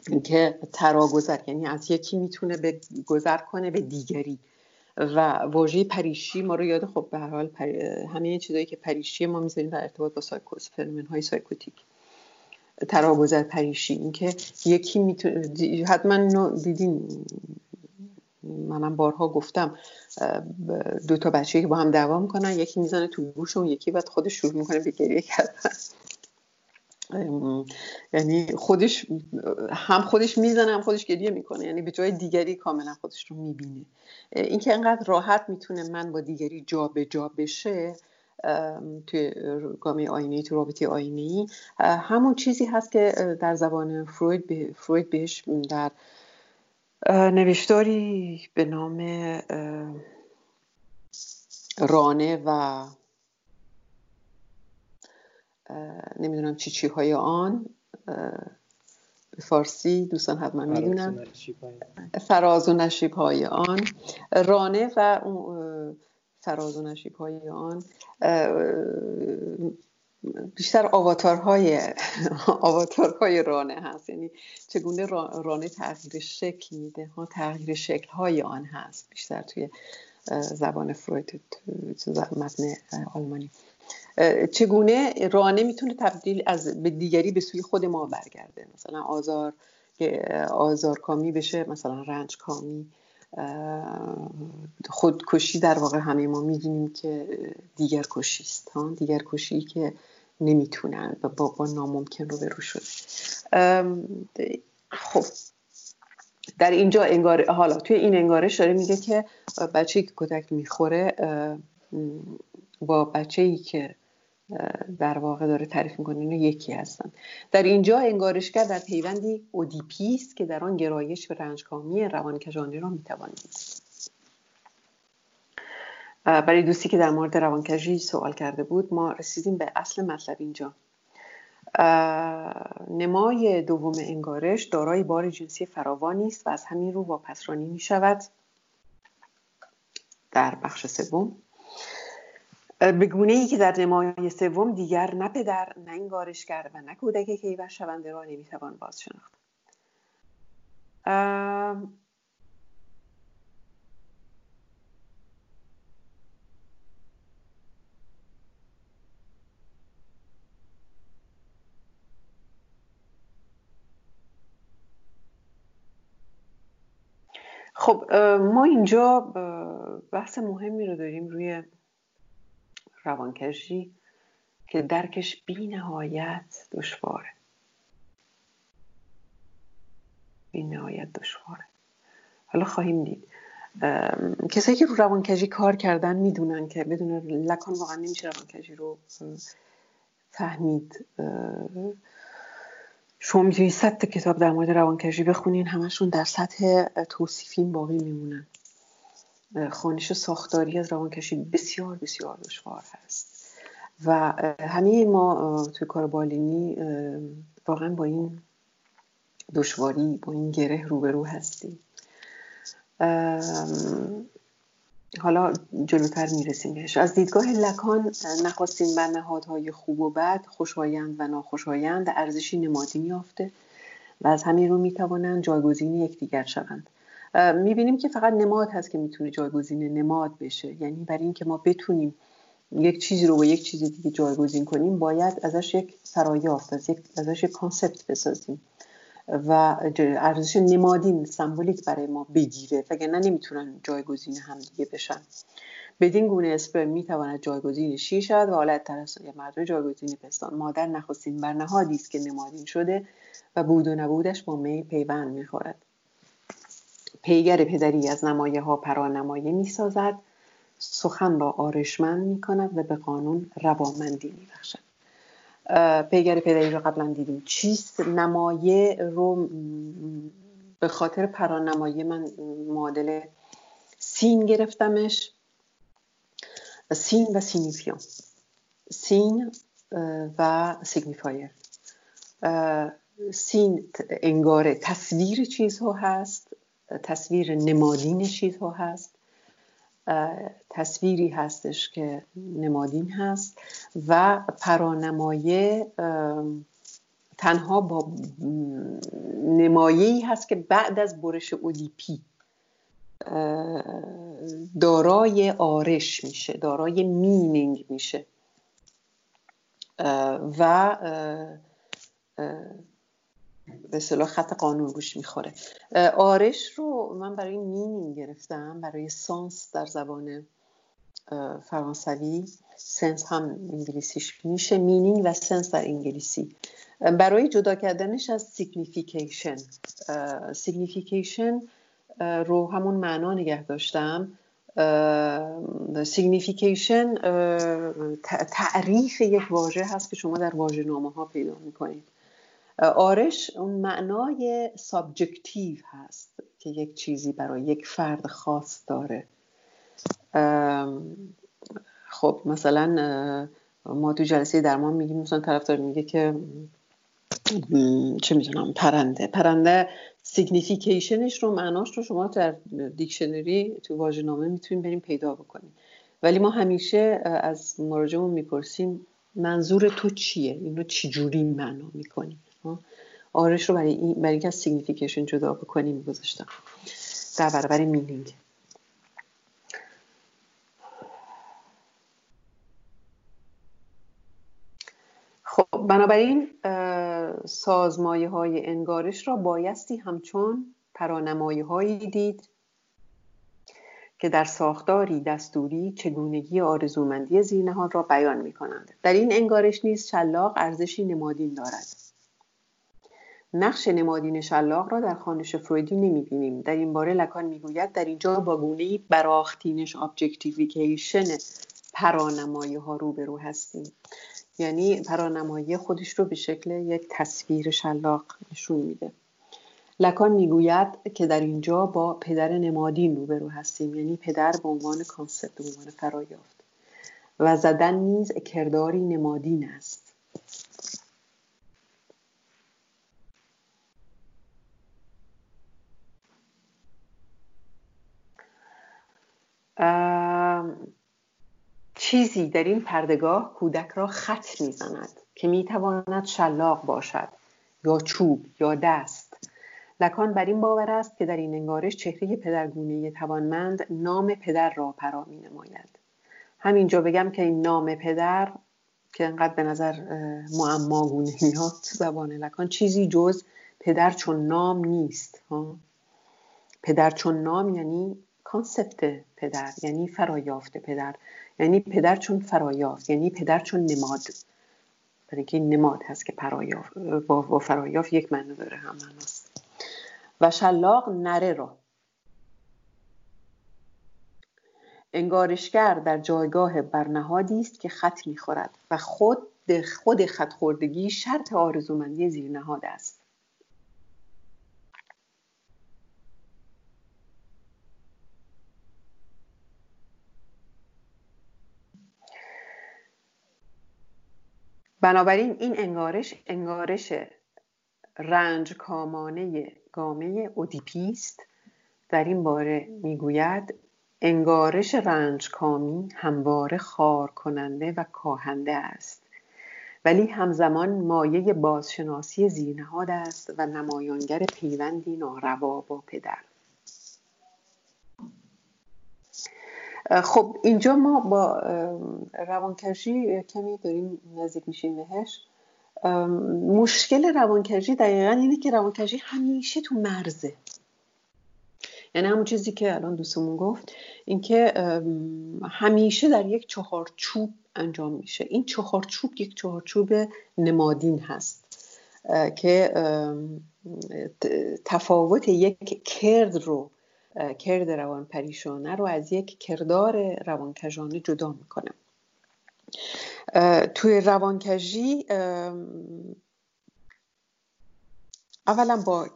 S1: اینکه تراگذر یعنی از یکی می‌تونه به گذر کنه به دیگری. و واژه پریشی ما رو یاد خب به هر حال همه چیزایی که پریشی ما می‌ذاریم در ارتباط با psychose phénomène های psychotic. تراگذر پریشی اینکه یکی می‌تونه حتما دیدین منم بارها گفتم دو تا بچه که با هم دعوا می‌کنن یکی می‌زنه تو گوش اون یکی بعد خودش شروع می‌کنه به گریه کردن. یعنی خودش هم خودش می‌زنه هم خودش گریه می‌کنه. یعنی به جای دیگری کاملا خودش رو می‌بینه. اینکه انقدر راحت می‌تونه من با دیگری جا به جا بشه توی گامه آینه تو رابطه آینه همون چیزی هست که در زبان فروید, به فروید بهش در نوشتاری به نام رانه و نمی‌دونم چی چی های آن. به فارسی دوستان حتما می‌دونن. فراز و نشیب های آن. رانه و فراز و نشیب های آن بیشتر آواتارهای آواتارهای رانه هست. یعنی چگونه رانه تغییر شکل میده ها تغییر شکل های آن هست. بیشتر توی زبان فروید متن آلمانی. چگونه رانه می‌تونه تبدیل از به دیگری به سوی خود ما برگرده؟ مثلا آزار آزارکامی بشه مثلا رنج کامی خودکشی در واقع همه ما می‌دونیم که دیگر کشی است دیگر کشی که نمی‌تونن و با, با ناممکن رو برو شده خب. در اینجا انگار حالا توی این انگارش داره میگه که بچه که کتک می‌خوره با بچه ای که در واقع داره تعریف می‌کنه اینو یکی هستن. در اینجا انگارشگر در پیوندی اودیپی است که در آن گرایش به رنجکامی روانکجانی را می‌توانید. برای دوستی که در مورد روانکجی سوال کرده بود ما رسیدیم به اصل مطلب اینجا. نمای دوم انگارش دارای بار جنسی فراوانی است و از همین رو واپسرانی می شود در بخش سوم به گونه ای که در نمای سوم دیگر نه پدر نه انگارشگر و نه کودک کیور شونده را نمی‌توان باز شناخت خب ما اینجا بحث مهمی رو داریم روی روانکشی که درکش بی نهایت دشواره. بی نهایت دشواره. حالا خواهیم دید. کسایی که رو روانکشی کار کردن می‌دونن که بدون لکان واقعا نمیشه روانکشی رو فهمید. شما می‌تونید صد کتاب در مورد روانکشی بخونین همشون در سطح توصیفین باقی میمونن. خانش ساختاری از روانکشی بسیار بسیار دشوار هست. و همه ما توی کار بالینی واقعا با این دشواری با این گره روبرو هستیم. حالا جلوتر می‌رسیم بهش از دیدگاه لکان نخواستین بر نهادهای خوب و بد خوشایند و ناخوشایند ارزشی نمادین یافته و از همین رو می‌توانند جایگزین یکدیگر شوند. می‌بینیم که فقط نماد هست که می‌تونه جایگزین نماد بشه. یعنی برای اینکه ما بتونیم یک چیزی رو با یک چیز دیگه جایگزین کنیم باید ازش یک فرایافت از یک ازش یک concept بسازیم. و ارزش نمادین سمبولیک برای ما بگیره وگرنه نمی‌تونن جایگزین هم دیگه بشن. بدین گونه اسپرم می‌تواند جایگزین شیر شود و آلت یا مردم جایگزین پستان. مادر نخستین بر نهادی است که نمادین شده و بود و نبودش با می پیوند می‌خورد. پیگر پدری از نمایه ها پرانمایه می سازد سخن را آرشمند می کند و به قانون روامندی می بخشد پیگر پدری رو قبلا دیدیم. چیست؟ نمایه رو به خاطر پرانمایه من معادل سین گرفتمش. سین و سینیفیون. signe و signifier. signe انگاره تصویر چیزها هست. تصویر نمادین چیزها هست. تصویری هستش که نمادین هست و پرانمایه تنها با نمایه هست که بعد از برش اودیپی دارای آرش میشه دارای meaning میشه. و به اصطلاح خط قانون روش می‌خوره. آرش رو من برای meaning گرفتم برای sens در زبان فرانسوی. sense هم انگلیسیش میشه meaning و sense در انگلیسی. برای جدا کردنش از signification signification رو همون معنا نگه داشتم. signification تعریف یک واژه هست که شما در واژه نامه ها پیدا می‌کنید. آرش اون معنای subjective هست که یک چیزی برای یک فرد خاص داره. خب مثلا ما تو جلسه درمان میگیم مثلا طرف داره میگه که چه می‌دونم پرنده. پرنده signification ش رو معناش رو شما در دیکشنری تو واژه‌نامه می‌تونیم بریم پیدا بکنیم. ولی ما همیشه از مراجعمون می‌پرسیم منظور تو چیه؟ این رو چجوری معنا می‌کنیم آرش رو برای, این برای اینکه از signification جدا بکنیم گذاشتم در برابر meaning خب بنابراین سازمایه های انگارش را بایستی همچون پرانمایه هایی دید که در ساختاری دستوری چگونگی آرزومندی زیرنهاد را بیان می کنند. در این انگارش نیز شلاق ارزشی نمادین دارد. نقش نمادین شلاق را در خانش فرویدی نمی‌بینیم. در این باره لکان می‌گوید در اینجا با گونه براختینش objectification پرانمایه ها روبرو هستیم. یعنی پرانمایه خودش رو به شکل یک تصویر شلاق نشون میده. لکان می‌گوید که در اینجا با پدر نمادین روبرو هستیم. یعنی پدر به عنوان کانسپت به عنوان فرایافت. و زدن نیز کرداری نمادین است. چیزی در این پردگاه کودک را خط می‌زند که می‌تواند شلاق باشد یا چوب یا دست. لکان بر این باور است که در این انگارش چهره پدرگونه توانمند نام پدر را پرا می نماید همینجا بگم که این نام پدر که انقدر به نظر معماگونه میاد زبان لکان چیزی جز پدر چون نام نیست پدر چون نام یعنی کانسپت پدر یعنی فرایافت پدر. یعنی پدر چون فرایافت یعنی پدر چون نماد. برای اینکه نماد هست که پرایافت با, فرایافت یک معنی داره هم معناست و شلاق نره را. انگارشگر در جایگاه برنهادی است که خط می‌خورد و خود خود خط خوردگی شرط آرزومندی زیرنهاد است. بنابراین این انگارش انگارش رنج کامانه گامه اودیپیست در این باره می‌گوید انگارش رنج کامی همواره خار کننده و کاهنده است. ولی همزمان مایه بازشناسی زیرنهاد است و نمایانگر پیوندی ناروا با پدر. خب اینجا ما با روانکشی کمی داریم نزدیک میشیم بهش. مشکل روانکشی دقیقا اینه که روانکشی همیشه تو مرزه. یعنی همون چیزی که الان دوستمون گفت اینکه همیشه در یک چهارچوب انجام میشه. این چهارچوب یک چهارچوب نمادین هست که تفاوت یک کرد رو کرد روان پریشانه رو از یک کردار روانکجانه جدا می‌کنه. توی روانکجی اولا با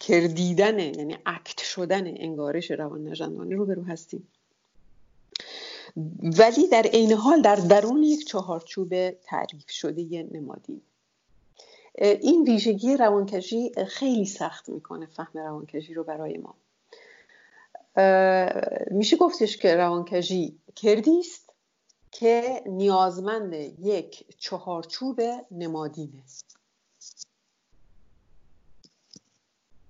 S1: کردیدن یعنی اکت شدن انگارش روان نجندانی رو برو هستیم. ولی در عین حال در درون یک چهارچوب تعریف شده نمادین. این ویژگی روانکجی خیلی سخت می‌کنه فهم روانکجی رو برای ما. میشه گفتش که روانکجی کردی است که نیازمند یک چهارچوب نمادینه.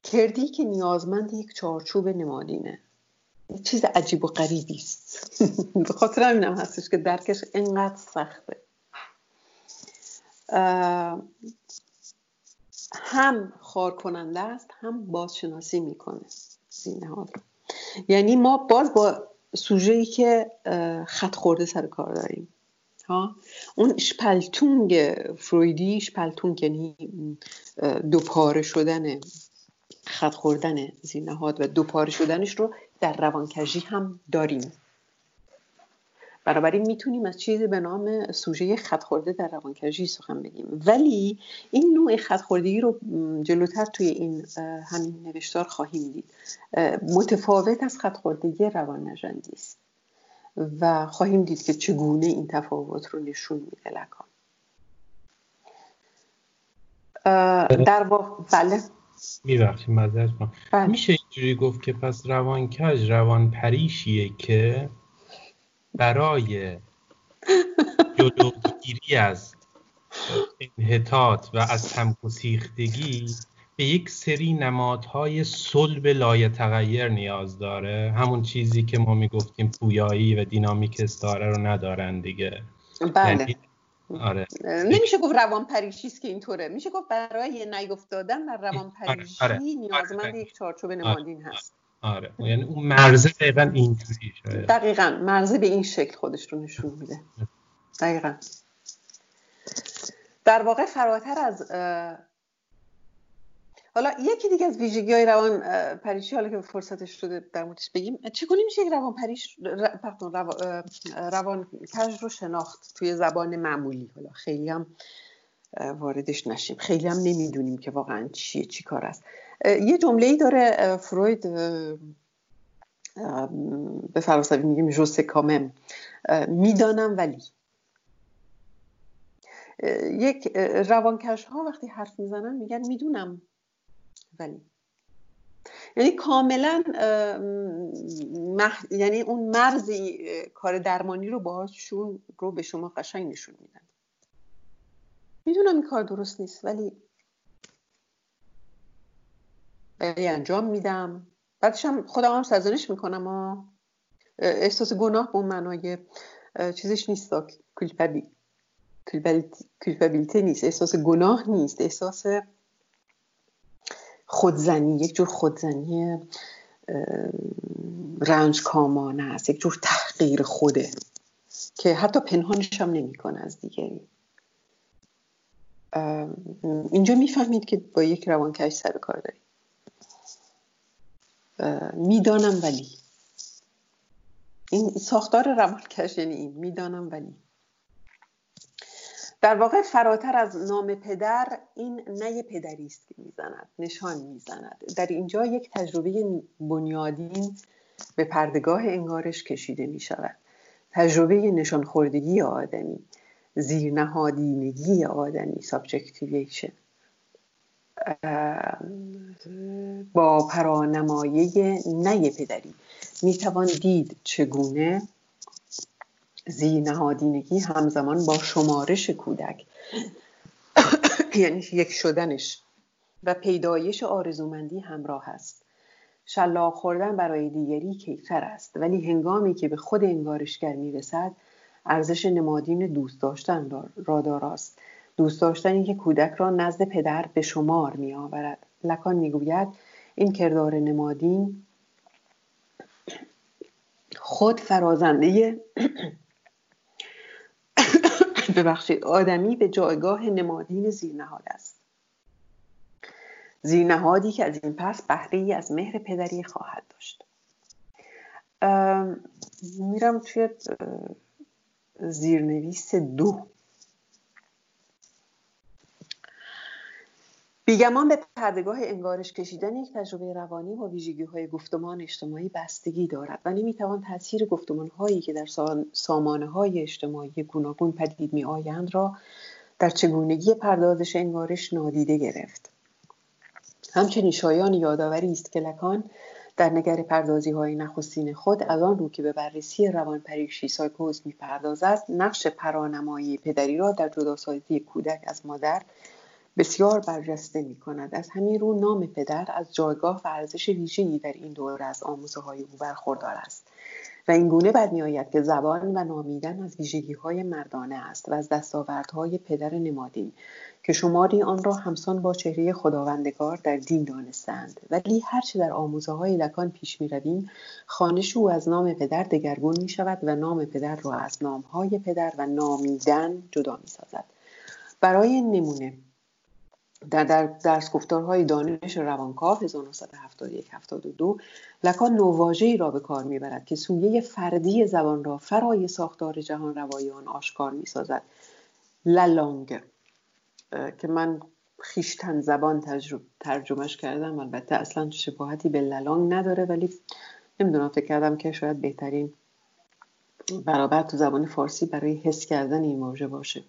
S1: کردی که نیازمند یک چهارچوب نمادینه. چیز عجیب و غریبی است به خاطر همینم هستش که درکش انقدر سخته. هم خار کننده است هم بازشناسی می‌کنه. زینهاد رو یعنی ما باز با سوژه ای که خط خورده سر کار داریم. ها؟ اون شپلتونگ فرویدی شپلتونگ یعنی دوپاره شدن خط خوردن زینهاد و دوپاره شدنش رو در روانکجی هم داریم. بنابراین می‌تونیم از چیزی به نام سوژه خط خورده در روانکجی سخن بگیم. ولی این نوع خط خوردگی رو جلوتر توی این همین نوشتار خواهیم دید. متفاوت از خط خوردگی روان نجندی است. و خواهیم دید که چگونه این تفاوت رو نشون میده لکان. در واقع بله.
S2: میبخشید بله. میشه اینجوری گفت که پس روانکج روان پریشیه که برای جلوگیری از انحطاط و از همگسیختگی به یک سری نمادهای صلب لایتغیر نیاز داره همون چیزی که ما می‌گفتیم پویایی و دینامیک استاره رو ندارن دیگه
S1: بله یعنی آره. نمیشه گفت روان پریشی است که اینطوره میشه گفت برای نیفتادن در روان آره، پریشی آره. نیازمند آره. یک چارچوب نمادین هست
S2: آره. یعنی اون مرزه دقیقا اینجوری
S1: شاید. دقیقا مرزه به این شکل خودش رو نشون میده. دقیقا. در واقع فراتر از حالا یکی دیگه از ویژگی های روان پریشی حالا که فرصتش شده در موردش بگیم چگونه میشه یک روان پریش پردون روان کج رو شناخت توی زبان معمولی؟ حالا خیلی هم واردش نشیم. خیلی هم نمی‌دونیم که واقعا چیه چی کار است. یه جمله ای داره فروید به فرانسوی میگیم جوسه کامم می‌دانم ولی. یک روانکش ها وقتی حرف می‌زنن میگن می‌دونم ولی. یعنی کاملا یعنی اون مرزی کار درمانی رو باهاشون رو به شما قشنگ نشون میدن. می‌دونم این کار درست نیست ولی ولی انجام میدم. بعدش هم خودم هم سرزنش می‌کنم و احساس گناه به اون معنای چیزش نیست کلپبیلیته نیست. احساس گناه نیست. احساس خودزنی یک جور خودزنی رنج کامانه است. یک جور تحقیر خوده که حتی پنهانش هم نمی‌کنه از دیگری اینجا می‌فهمید که با یک روانکش سر کار دارید. می‌دانم ولی. این ساختار روانکش یعنی این می‌دانم ولی. در واقع فراتر از نام پدر این نه پدری است که می‌زند نشان می‌زند. در اینجا یک تجربه بنیادین به پردگاه انگارش کشیده می شود تجربه نشان خوردگی آدمی زیرنهادینگی آدمی subjectivation با پرانمایه نام پدری. می‌توان دید چگونه زیرنهادینگی همزمان با شمارش کودک یعنی یک شدنش و پیدایش آرزومندی همراه است. شلاق خوردن برای دیگری کیفر است ولی هنگامی که به خود انگارشگر می‌رسد ارزش نمادین دوست داشتن را داراست. دوست داشتنی که کودک را نزد پدر به شمار می آورد لکان می‌گوید این کردار نمادین خود فرازنده ببخشید آدمی به جایگاه نمادین زیرنهاد است. زیرنهادی که از این پس بهره از مهر پدری خواهد داشت. میرم توی زیرنویس دو. بیگمان به پردگاه انگارش کشیدن یک تجربه روانی با ویژگی های گفتمان اجتماعی بستگی دارد و نمی‌توان تاثیر گفتمان هایی که در سامانه های اجتماعی گوناگون پدید می آیند را در چگونگی پردازش انگارش نادیده گرفت. همچنین شایان یادآوری است که لکان در نگر پردازی های نخستین خود از آن رو که به بررسی روان پریشی سایکوز می‌پردازد نقش پرانمایی پدری را در جداسازی کودک از مادر بسیار برجسته می کند. از همین رو نام پدر از جایگاه و ارزش ویژه‌ای در این دوره از آموزه های او برخوردار است. و این گونه بد می آید که زبان و نامیدن از ویژگی های مردانه است و از دستاوردهای پدر نمادین که شماری آن را همسان با چهره خداوندگار در دین دانستند. ولی هرچه در آموزه های لکان پیش می رویم خانش او از نام پدر دگرگون می شود و نام پدر را از نام های پدر و نامیدن جدا می سازد برای نمونه در, در درس گفتارهای دانش روانکاو 1971-72 لکان نوواژه‌ای را به کار می‌برد که سویه فردی زبان را فرای ساختار جهان روایی آن آشکار می‌سازد. لالانگ که من خیشتن زبان ترجمهش کردم البته اصلا شباهتی به لالانگ نداره ولی نمی‌دونم فکر کردم که شاید بهترین برابر تو زبان فارسی برای حس کردن این واژه باشه.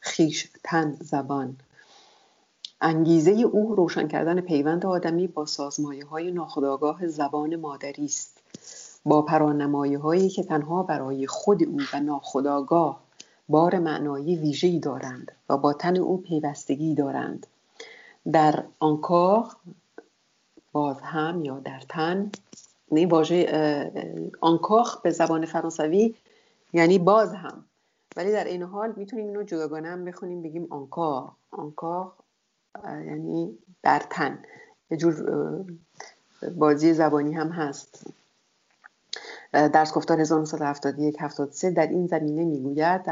S1: خیشتن زبان. انگیزه او روشن کردن پیوند آدمی با سازمایه های ناخودآگاه زبان مادری است. با پرانمایه هایی که تنها برای خود او و ناخودآگاه بار معنایی ویژه‌ای دارند و با تن او پیوستگی دارند. در آنکار باز هم یا در تن این واژه آنکاخ به زبان فرانسوی یعنی باز هم. ولی در این حال می‌تونیم اینو جداگانه هم بخونیم بگیم آنکار. آنکار یعنی در تن. یه جور بازی زبانی هم هست. درس گفتار 1971 73 در این زمینه می‌گوید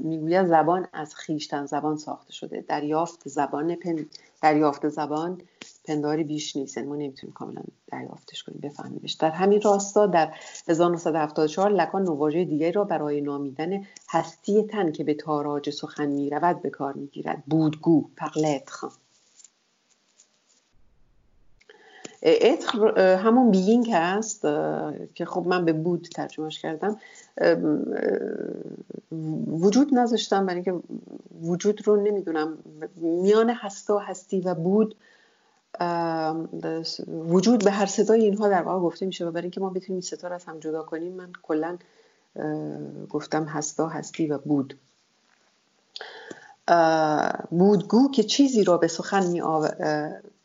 S1: می‌گوید زبان از خیشتن زبان ساخته شده. دریافت زبان پن... دریافت زبان پنداری بیش نیست. یعنی ما نمی‌تونیم کاملا دریافتش کنیم بفهمیمش در همین راستا در 1974 لکان نواژه دیگری را برای نامیدن هستی تن که به تاراج سخن می‌رود به کار می‌گیرد. بودگو پقلتخ اتر همون بیینگ هست که خب من به بود ترجمهش کردم. وجود نذاشتم برای اینکه وجود رو نمی‌دونم. میان هستا هستی و بود وجود به هر صدای اینها در واقع گفته میشه و برای اینکه ما بتونیم ستا رو از هم جدا کنیم من کلا گفتم هستا هستی و بود. بودگو که چیزی را به سخن می,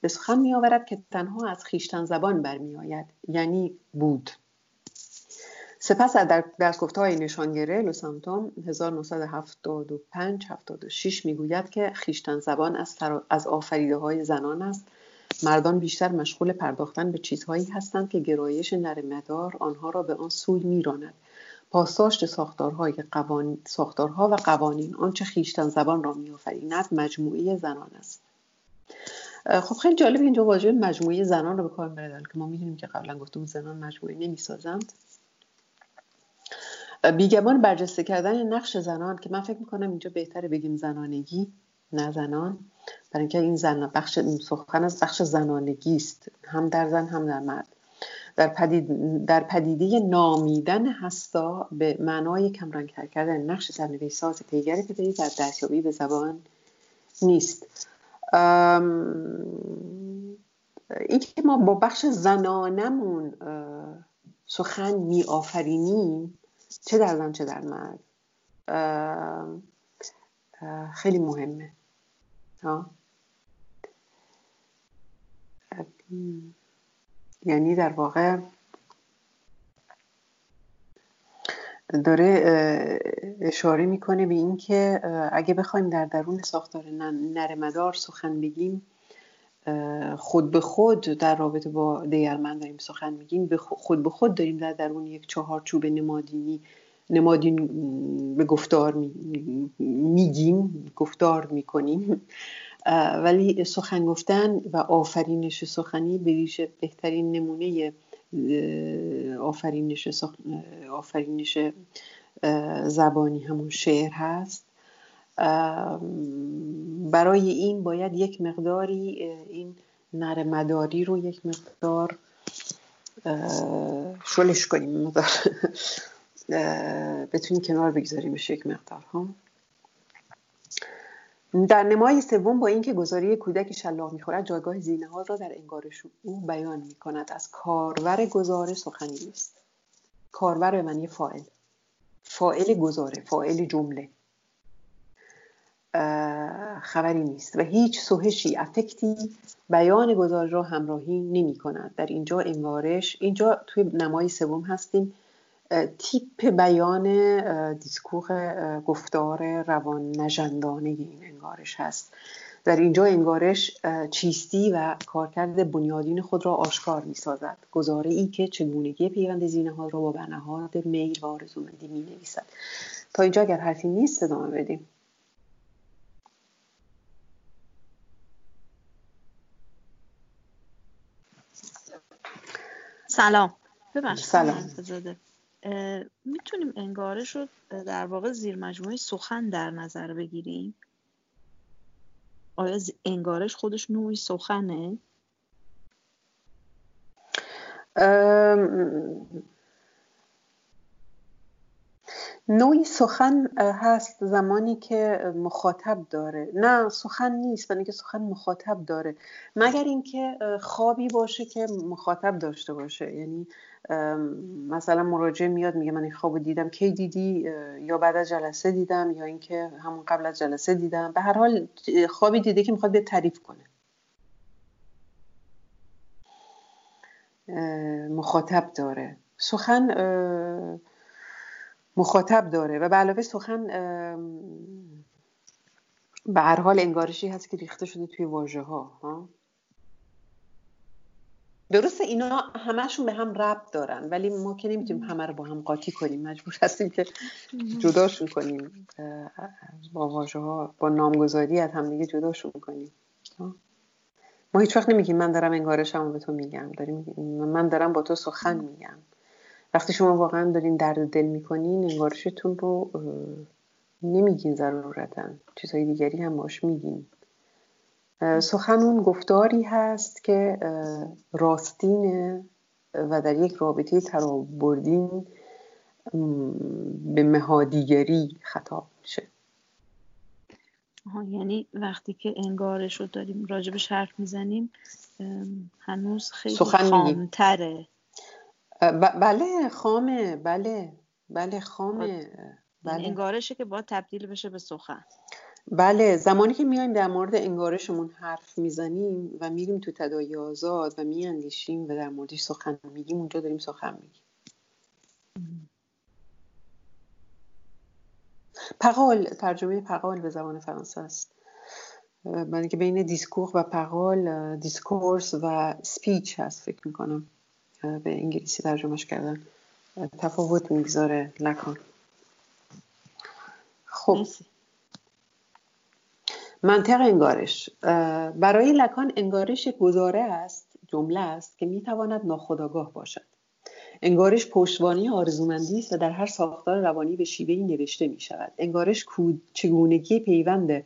S1: به سخن می آورد که تنها از خیشتن زبان برمی آید یعنی بود. سپس در درس گفته های نشانگره لوسانتوم 1975 76 می‌گوید که خیشتن زبان از, از آفریده های زنان است. مردان بیشتر مشغول پرداختن به چیزهایی هستند که گرایش نرمدار آنها را به آن سوی میراند. پاسداشت ساختارهای قوانین ساختارها و قوانین آنچه خیشتن زبان را میآفریند مجموعه زنان است. خب خیلی جالب اینجا واژه مجموعه زنان رو به کار بردن که ما می‌دونیم که قبلا بود زنان مجموعه نمی‌سازند. بیگمان برجسته کردن نقش زنان که من فکر می‌کنم اینجا بهتره بگیم زنانگی. نه زنان برای اینکه این زن بخش سخن از بخش زنانگی است. هم در زن هم در مرد. در, پدید در پدیده نامیدن هستا به معنای کمرنگ کردن نقش سرنوشت پیگر پدری در دستیابی به زبان نیست. اینکه ما با بخش زنانمون سخن می آفرینیم چه در زن چه در مرد خیلی مهمه. ها. یعنی در واقع داره اشاره می‌کنه به اینکه اگه بخوایم در درون ساختار نرمدار سخن بگیم خود به خود در رابطه با دیگرمند داریم سخن میگیم خود به خود داریم در درون یک چهارچوب نمادینی نمادین به گفتار میگیم گفتار می‌کنیم. ولی سخن گفتن و آفرینش سخنی به بهترین نمونه آفرینش, آفرینش زبانی همون شعر هست. برای این باید یک مقداری این نرمداری رو یک مقدار شلش کنیم. مقدار بتونیم کنار بگذاریمش یک مقدار ها در نمای سوم با اینکه گذاری کودکی شلاق می‌خورد جایگاه زینه ها را در انگارش او بیان می‌کند. از کارور گزاره سخنی نیست. کارور به معنی فاعل فاعل گزاره فاعل جمله. خبری نیست و هیچ سوهشی affect ی بیان گزاره را همراهی نمی کند در اینجا انگارش اینجا توی نمای سوم هستیم. تیپ بیان discours گفتار روان نژندانه این انگارش هست. در اینجا انگارش چیستی و کارکرد بنیادین خود را آشکار می سازد گزاره ای که چگونگی پیوند زیرنهاد را با برنهاد میل و آرزومندی می نویسد تا اینجا اگر حرفی نیست ادامه بدیم
S5: سلام. ببخشید. سلام می‌تونیم انگارش رو در واقع زیر مجموعه سخن در نظر بگیریم؟ آیا انگارش خودش نوعی سخنه؟
S1: نوعی سخن هست زمانی که مخاطب داره. نه سخن نیست برای اینکه سخن مخاطب داره. مگر اینکه خوابی باشه که مخاطب داشته باشه. یعنی مثلا مراجع میاد میگه من این خواب دیدم کی دیدی؟ یا بعد از جلسه دیدم یا اینکه همون قبل از جلسه دیدم. به هر حال خوابی دیده که می‌خواد به تعریف کنه. مخاطب داره. سخن مخاطب داره. و به علاوه سخن به هر حال انگارشی هست که ریخته شده توی واژه ها. درسته اینا همشون به هم ربط دارن ولی ما که نمی‌تونیم همه رو با هم قاطی کنیم. مجبور هستیم که جداشون کنیم. با واژه ها با نامگذاری از هم دیگه جداشون کنیم. ما هیچ وقت نمیگیم من دارم انگارشم به تو میگم. داریم من دارم با تو سخن میگم. وقتی شما واقعا دارین درد دل می‌کنین انگارشتون رو نمیگین ضرورتا. چیزهای دیگری هم باش میگین. سخن اون گفتاری هست که راستینه و در یک رابطه ترابردین به مهادیگری خطاب میشه.
S5: یعنی وقتی که انگارش رو داریم راجبش حرف می‌زنیم هنوز خیلی خامتره.
S1: بله خامه بله بله خامه
S5: بله. انگارشه که با تبدیل بشه به سخن.
S1: بله زمانی که میایم در مورد انگارشمون حرف می‌زنیم و میریم تو تدایی آزاد و میاندیشیم و در موردش سخن میگیم اونجا داریم سخن میگیم. parole ترجمه parole به زبان فرانسه است. برای که بین discours و parole discourse و speech هست فکر می‌کنم. به انگلیسی ترجمهش کردن. تفاوت می‌گذاره لکان. خب. منطق انگارش. برای لکان انگارش گزاره است جمله است که می‌تواند ناخودآگاه باشد. انگارش پشتوانی آرزومندی است و در هر ساختار روانی به شیوهی نوشته می شود انگارش چگونگی پیوند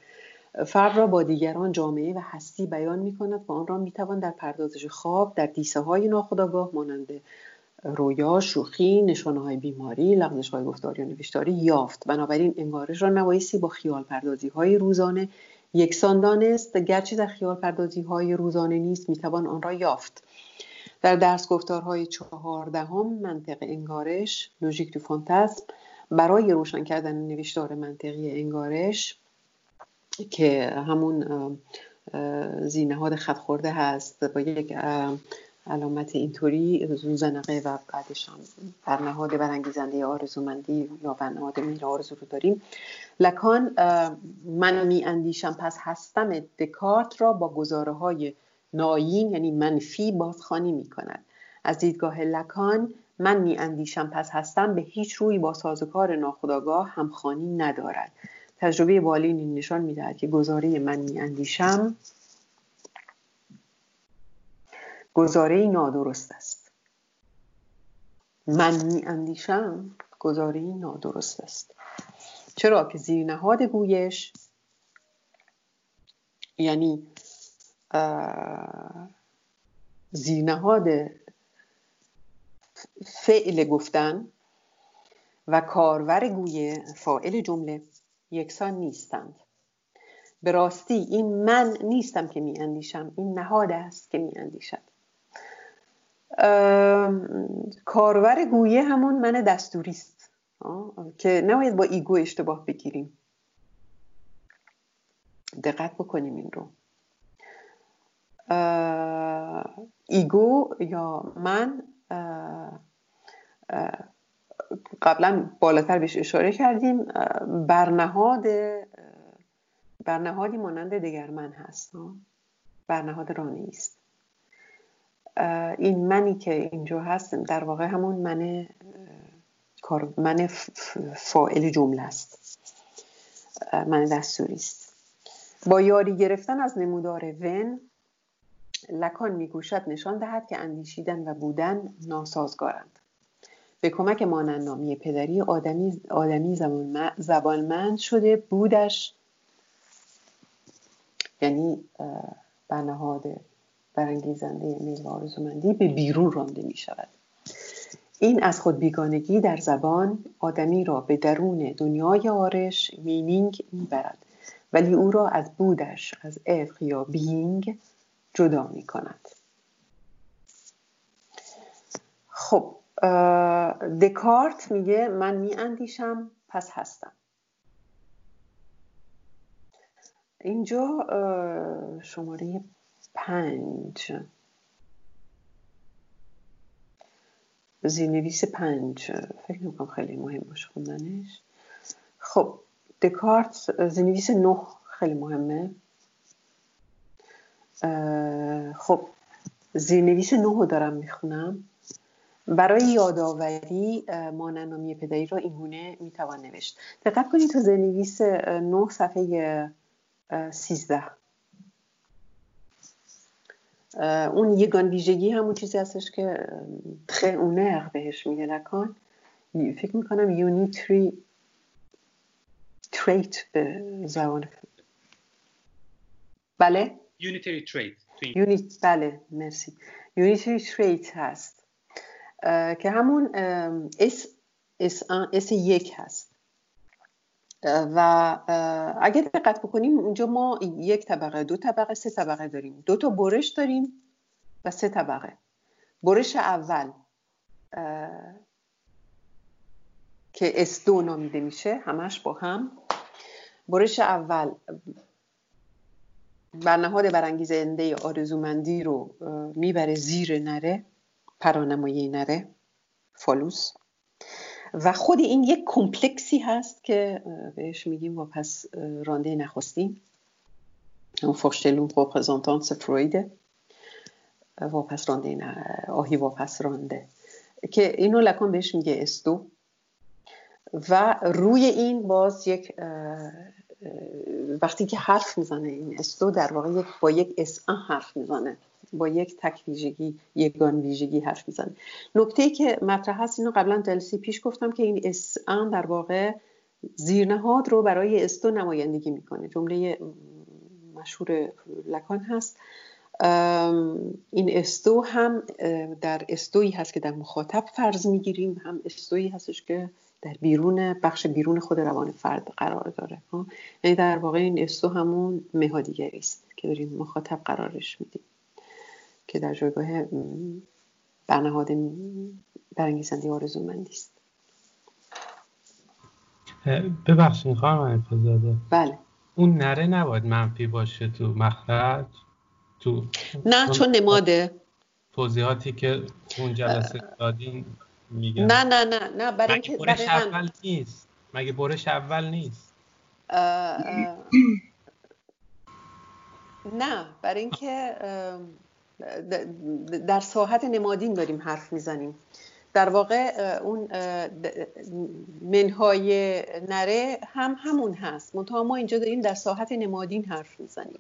S1: فرد را با دیگران جامعه و هستی بیان می کند و آن را می توان در پردازش خواب در دیسه های ناخودآگاه مانند رویا، شوخی، نشانه های بیماری، لغزش های گفتاری یا نوشتاری یافت. بنابراین انگارش را نبایستی با خیال پردازی های روزانه یکسان دانست گرچه در خیال پردازی های روزانه نیست می‌توان آن را یافت. در درس گفتارهای چهاردهم منطق انگارش لوژیک دو فانتزم برای روشن کردن نوشتار منطقی انگارش که همون زینهاد خط خورده هست با یک علامت اینطوری زنقه و بعدش هم برنهاد برانگیزنده آرزومندی یا برنهاد میر آرزو رو داریم. لکان من می اندیشم پس هستم دکارت را با گزاره های ناین یعنی منفی بازخانی می کند. از دیدگاه لکان من می اندیشم پس هستم به هیچ روی با سازوکار ناخداگاه همخانی ندارد. تجربه بالین نشان می‌دهد که گزاره من می اندیشم گزاره نادرست است. من می اندیشم گزاره نادرست است. چرا که زیرنهاد گویش یعنی زیرنهاد فعل گفتن و کارور گویه فائل جمله یکسان نیستند. به راستی این من نیستم که می اندیشم این نهاد است که می اندیشد. کارور گویه همون من دستوری است که نباید با ایگو اشتباه بگیریم. دقت بکنیم این رو. ایگو یا من قبلا بالاتر بهش اشاره کردیم. برنهاد برنهادی مانند دگر من هست برنهاد رانی است این منی که اینجا هست در واقع همون من کار من فاعل جمله است. من دستوری است. با یاری گرفتن از نمودار ون لکان میگوشد نشان دهد که اندیشیدن و بودن ناسازگارند. به کمک مانندنامی پدری آدمی, آدمی زبانمند شده بودش. یعنی بنهاد برانگیزنده میل و آرزومندی به بیرون رانده می شود. این از خود بیگانگی در زبان آدمی را به درون دنیای آرش مینینگ می‌برد ولی او را از بودش از افق یا بینگ جدا می کند خب دکارت میگه من می اندیشم پس هستم. اینجا شماره پنج. زینویس پنج. فکر می‌کنم خیلی مهم باشه خوندنش. خب دکارت زینویس نه خیلی مهمه. خب زیرنویس نه رو دارم می‌خونم. برای یادآوری مانندامی پدری را اینگونه می‌توان نوشت. دقت کنید تو زیرنویس نه صفحه سیزده. اون یگان ویژگی همون چیزی هستش که unaire بهش میگه لکان فکر می‌کنم unitary trait به زبان بله؟
S4: یونیتری تریت
S1: یونیت بله مرسی. unitary trait هست. که همون S S S یک هست. و اگر دقت بکنیم اونجا ما یک طبقه دو طبقه سه طبقه داریم. دو تا برش داریم و سه طبقه. برش اول که استو نامیده میشه همش با هم. برش اول برنهاد برانگیزنده آرزومندی رو می‌بره زیر نره پرانمایی نره فالوس. و خود این یک کمپلکسی هست که بهش میگیم واپس رانده نخستین. اون Vorstellungsrepräsentanz فرویده. واپس رانده آهی واپس رانده که اینو لکن بهش میگه S two و روی این باز یک وقتی که حرف می‌زنه این S two در واقع با یک S حرف می‌زنه. با یک تک ویژگی یگان ویژگی حرف می‌زنه. نکته ای که مطرح هست اینو قبلا جلسه پیش گفتم که این S در واقع زیرنهاد رو برای استو نمایندگی می‌کنه. جمله مشهور لکان هست. این استو هم در استویی هست که در مخاطب فرض می‌گیریم هم استویی هستش که در بیرون بخش بیرون خود روان فرد قرار داره. یعنی در واقع این استو همون مهادیگری است که داریم مخاطب قرارش میدیم. که در جایگاه برنهاد برانگیزنده آرزومندی است.
S2: ببخشید خانم زاده
S1: بله.
S2: اون نره نباید منفی باشه تو مخرج؟ تو
S1: نه چون نماده.
S2: توضیحاتی که اون جلسه دادین میگن
S1: نه نه نه نه برای
S2: مگه برش اول نیست. مگه برش اول نیست؟
S1: نه برای اینکه در ساحت نمادین داریم حرف می‌زنیم. در واقع اون منهای نره هم همون هست. منتها ما اینجا داریم در ساحت نمادین حرف می‌زنیم.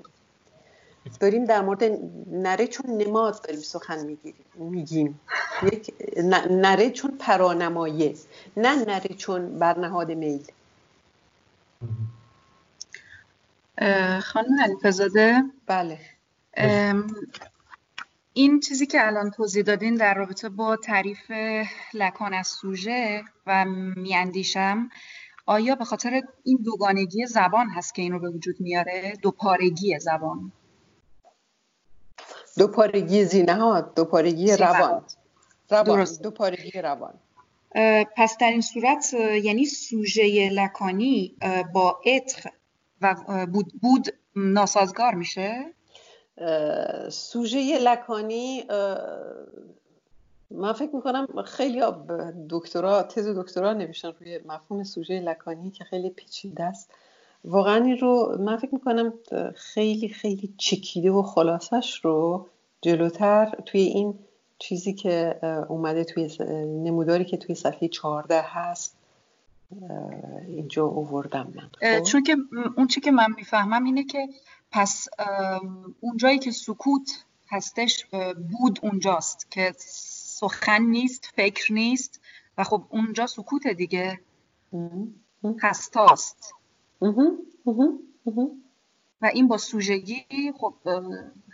S1: داریم در مورد نره چون نماد داریم سخن میگیم. یک نره چون پرانمایه نه نره چون برنهاد میل.
S6: خانم علیفزاده
S1: بله.
S6: این چیزی که الان توضیح دادین در رابطه با تعریف لکان از سوژه و میاندیشم آیا به خاطر این دوگانگی زبان هست که این رو به وجود میاره؟ دوپارگی زبان.
S1: دوپارگی زینهات دوپارگی روان. روان دوپارگی روان.
S6: پس در این صورت یعنی سوژه لکانی با عطر و بود, بود ناسازگار میشه؟
S1: سوژه لکانی من فکر می‌کنم خیلی دکترا تز دکترا نوشتن روی مفهوم سوژه لکانی که خیلی پیچیده است واقعا این رو من فکر می‌کنم خیلی خیلی چکیده و خلاصش رو جلوتر توی این چیزی که اومده توی نموداری که توی صفحه 14 هست اینجا اووردم من
S6: خب؟ چون که اون چی که من می‌فهمم اینه که پس اونجایی که سکوت هستش بود اونجاست که سخن نیست فکر نیست و خب اونجا سکوت دیگه هستاست. و این با سوژگی خب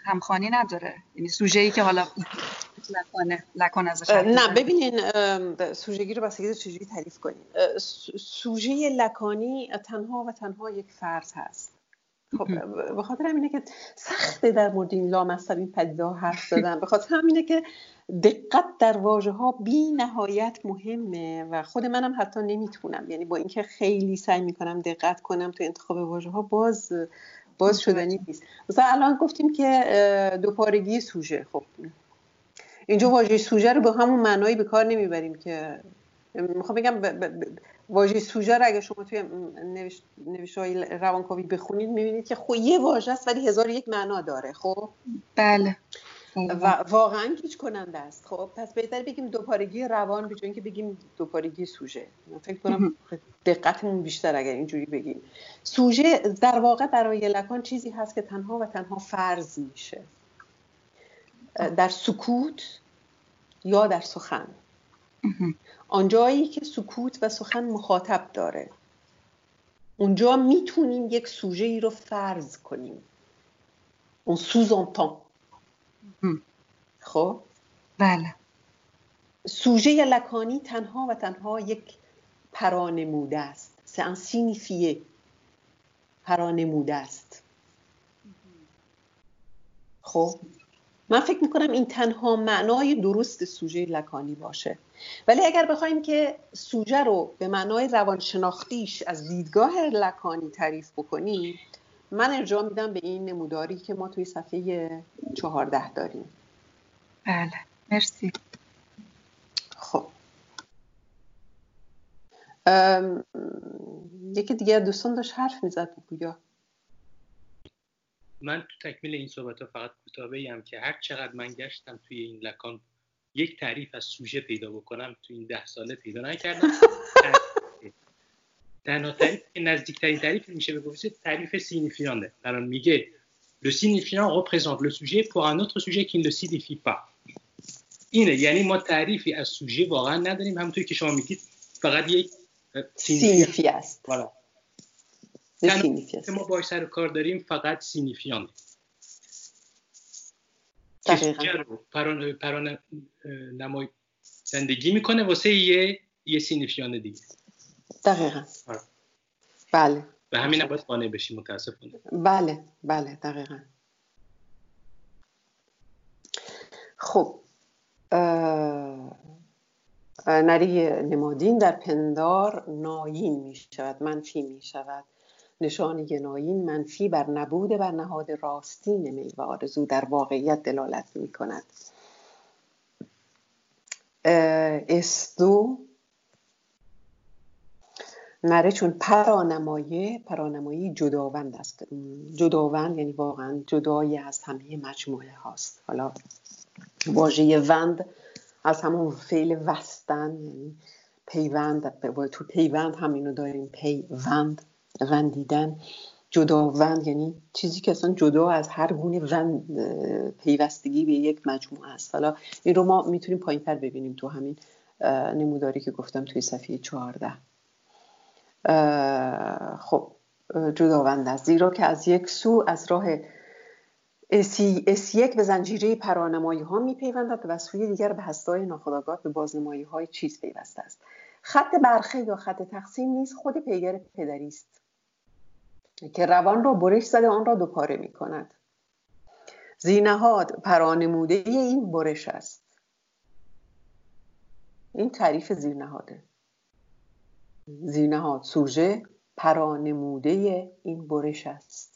S6: همخانی نداره. یعنی سوژه‌ای که حالا لکانه لکان ازش
S1: نه ببینین سوژگی رو بسیاری چجوری تعریف کنین سوژه لکانی تنها و تنها یک فرد هست. خب به خاطر همینه که سخته در مورد این لامصب این پدیده حرف زدن. به خاطر همینه که دقت در واژه ها بی نهایت مهمه و خود منم حتی نمی‌تونم. یعنی با اینکه خیلی سعی می‌کنم دقت کنم تو انتخاب واژه ها باز باز شدنی نیست. مثلا الان گفتیم که دوپارگی سوژه. خب اینجا واژه سوژه رو به همون معنایی به کار نمی‌بریم که می‌خوام بگم واژه سوژه رو اگه شما توی نوشت های روانکاوی بخونید می‌بینید که خب یه واژه است ولی هزار یک معنا داره خب؟
S6: بله.
S1: و واقعا گیج کننده است. خب پس بهتر بگیم دوپارگی روان به اینکه بگیم دوپارگی سوژه. من فکر کنم دقتمون بیشتر اگر اینجوری بگیم. سوژه در واقع برای لکان چیزی هست که تنها و تنها فرض میشه. در سکوت یا در سخن. آنجایی که سکوت و سخن مخاطب داره. اونجا می‌تونیم یک سوژه ای رو فرض کنیم. اون سوزانتان. خب؟
S6: بله.
S1: سوژه لکانی تنها و تنها یک پرانموده است. سه سینیفیه پرانموده است. خب؟ من فکر می‌کنم این تنها معنای درست سوژه لکانی باشه. ولی اگر بخوایم که سوژه رو به معنای روانشناختیش از دیدگاه لکانی تعریف بکنیم من ارجاع میدم به این نموداری که ما توی صفحه چهارده داریم.
S6: بله مرسی.
S1: خب. یکی دیگه دوستان داشت حرف می‌زد گویا.
S4: من تو تکمیل این صحبت ها فقط کتابه که هر چقدر من گشتم توی این لکان یک تعریف از سوژه پیدا بکنم تو این ده ساله پیدا نکردم. تنها تعریف نزدیکترین تعریف میشه به گفته تعریف سینیفیانه الان میگه le signifiant représente le sujet pour un autre sujet qui ne le signifie pas. اینه یعنی ما تعریفی از سوژه واقعا نداریم. همونطوری که شما میگید فقط یک
S1: سینیفی است.
S4: ما باش سر کار داریم فقط سینیفیان. پران, پران نمای زندگی می‌کنه واسه یه یه سینیفیان دیگه.
S1: دقیقا. بله.
S4: به همین باید قانع بشیم متاسفانه.
S1: بله بله دقیقا. خب نری نمادین در پندار ناین می شود منفی می شود نشانی ناین منفی بر نبود بر نهاد راستین میوه آرزو در واقعیت دلالت می کند استو نره چون پرانمایه پرانمایی جداوند است. جداوند یعنی واقعا جدایی از همه مجموعه هاست. حالا واژه وند از همون فعل وستن یعنی پیوند تو پیوند همینو داریم پیوند. وندیدن جداوند یعنی چیزی که اصلا جدا از هر گونه وند پیوستگی به یک مجموعه است. حالا این رو ما می‌تونیم پایین تر ببینیم تو همین نموداری که گفتم توی صفحه 14 خب جداوند است. زیرا که از یک سو از راه اس یک به زنجیره پرانمایی ها می پیوندد و سوی دیگر به هستای ناخداگاه به بازنمایی های چیز پیوسته است. خط برخه یا خط تقسیم نیز خود پیگر پدری است. که روان را برش زده آن را دوپاره می کند زیرنهاد پرانموده این برش است. این تعریف زیرنهاده زیرنهاد سوژه پرانموده این برش است.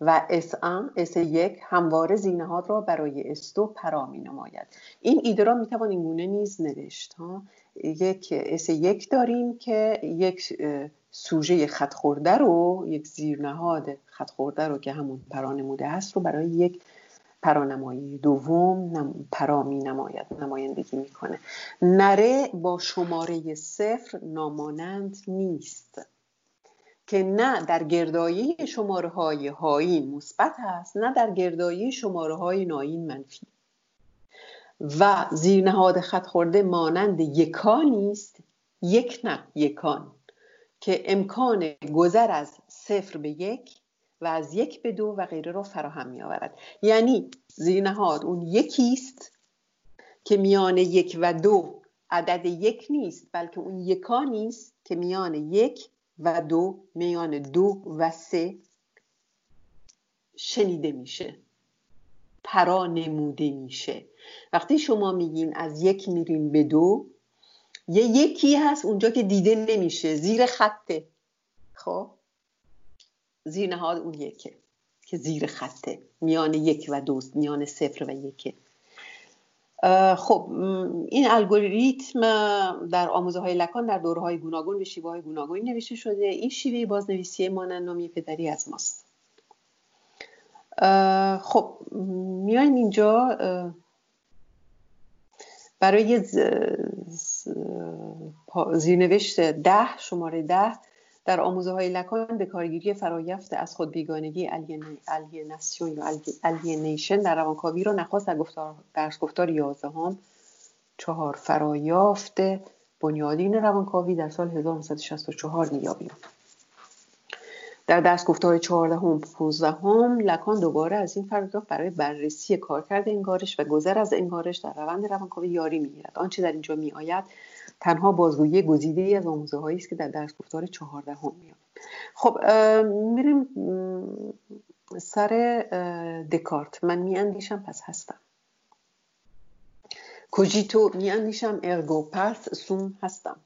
S1: و S ام S یک همواره زیرنهاد را برای S two پرا می نماید این ایده را می توان این گونه نیز نوشت ها. یک S یک داریم که یک سوژه خط خورده رو یک زیرنهاد خط خورده رو که همون پرانموده هست رو برای یک پرانمایی دوم پرا می نماید نمایندگی می‌کنه. نره با شماره صفر نامانند نیست. که نه در گردایی شماره های هایی مثبت است نه در گردایی شماره های ناین منفی. و زیرنهاد خط خورده مانند یکانی است یک نه یکان که امکان گذر از صفر به یک و از یک به دو و غیره را فراهم می آورد یعنی زیرنهاد اون یکی است که میان یک و دو عدد یک نیست بلکه اون یکانی است که میان یک و دو میان دو و سه شنیده میشه. پرا نموده میشه. وقتی شما میگین از یک میرین به دو یه یکی هست اونجا که دیده نمیشه زیر خطه. خب؟ زیر نهاد اون یکه که زیر خطه. میان یک و دو میان صفر و یکه. خب این الگوریتم در آموزه های لکان در دوره های گوناگون به شیوه های گوناگونی نوشته شده. این شیوه بازنویسی مانند پدری از ماست. خب میایم اینجا برای زیرنوشت ده شماره ده. در آموزه های لکان به کارگیری فرایفت از خود بیگانگی الیناسیون یا الینیشن در روانکاوی را نخواست در گفتار درس گفتار 11 هم چهار فرایافت بنیادین روانکاوی در سال 1964 نیابیم در درس گفتار 14 هم 15 هم لکان دوباره از این فرایافت برای بررسی کارکرد انگارش و گذر از انگارش در روند روانکاوی یاری می‌گیرد. آنچه در اینجا میآید تنها بازگویی گزیده ای از آموزه هایی است که در درس گفتار چهارده هم میاد. خب میریم سر دکارت. من میاندیشم پس هستم. کوجیتو میاندیشم ارگو پس سوم هستم.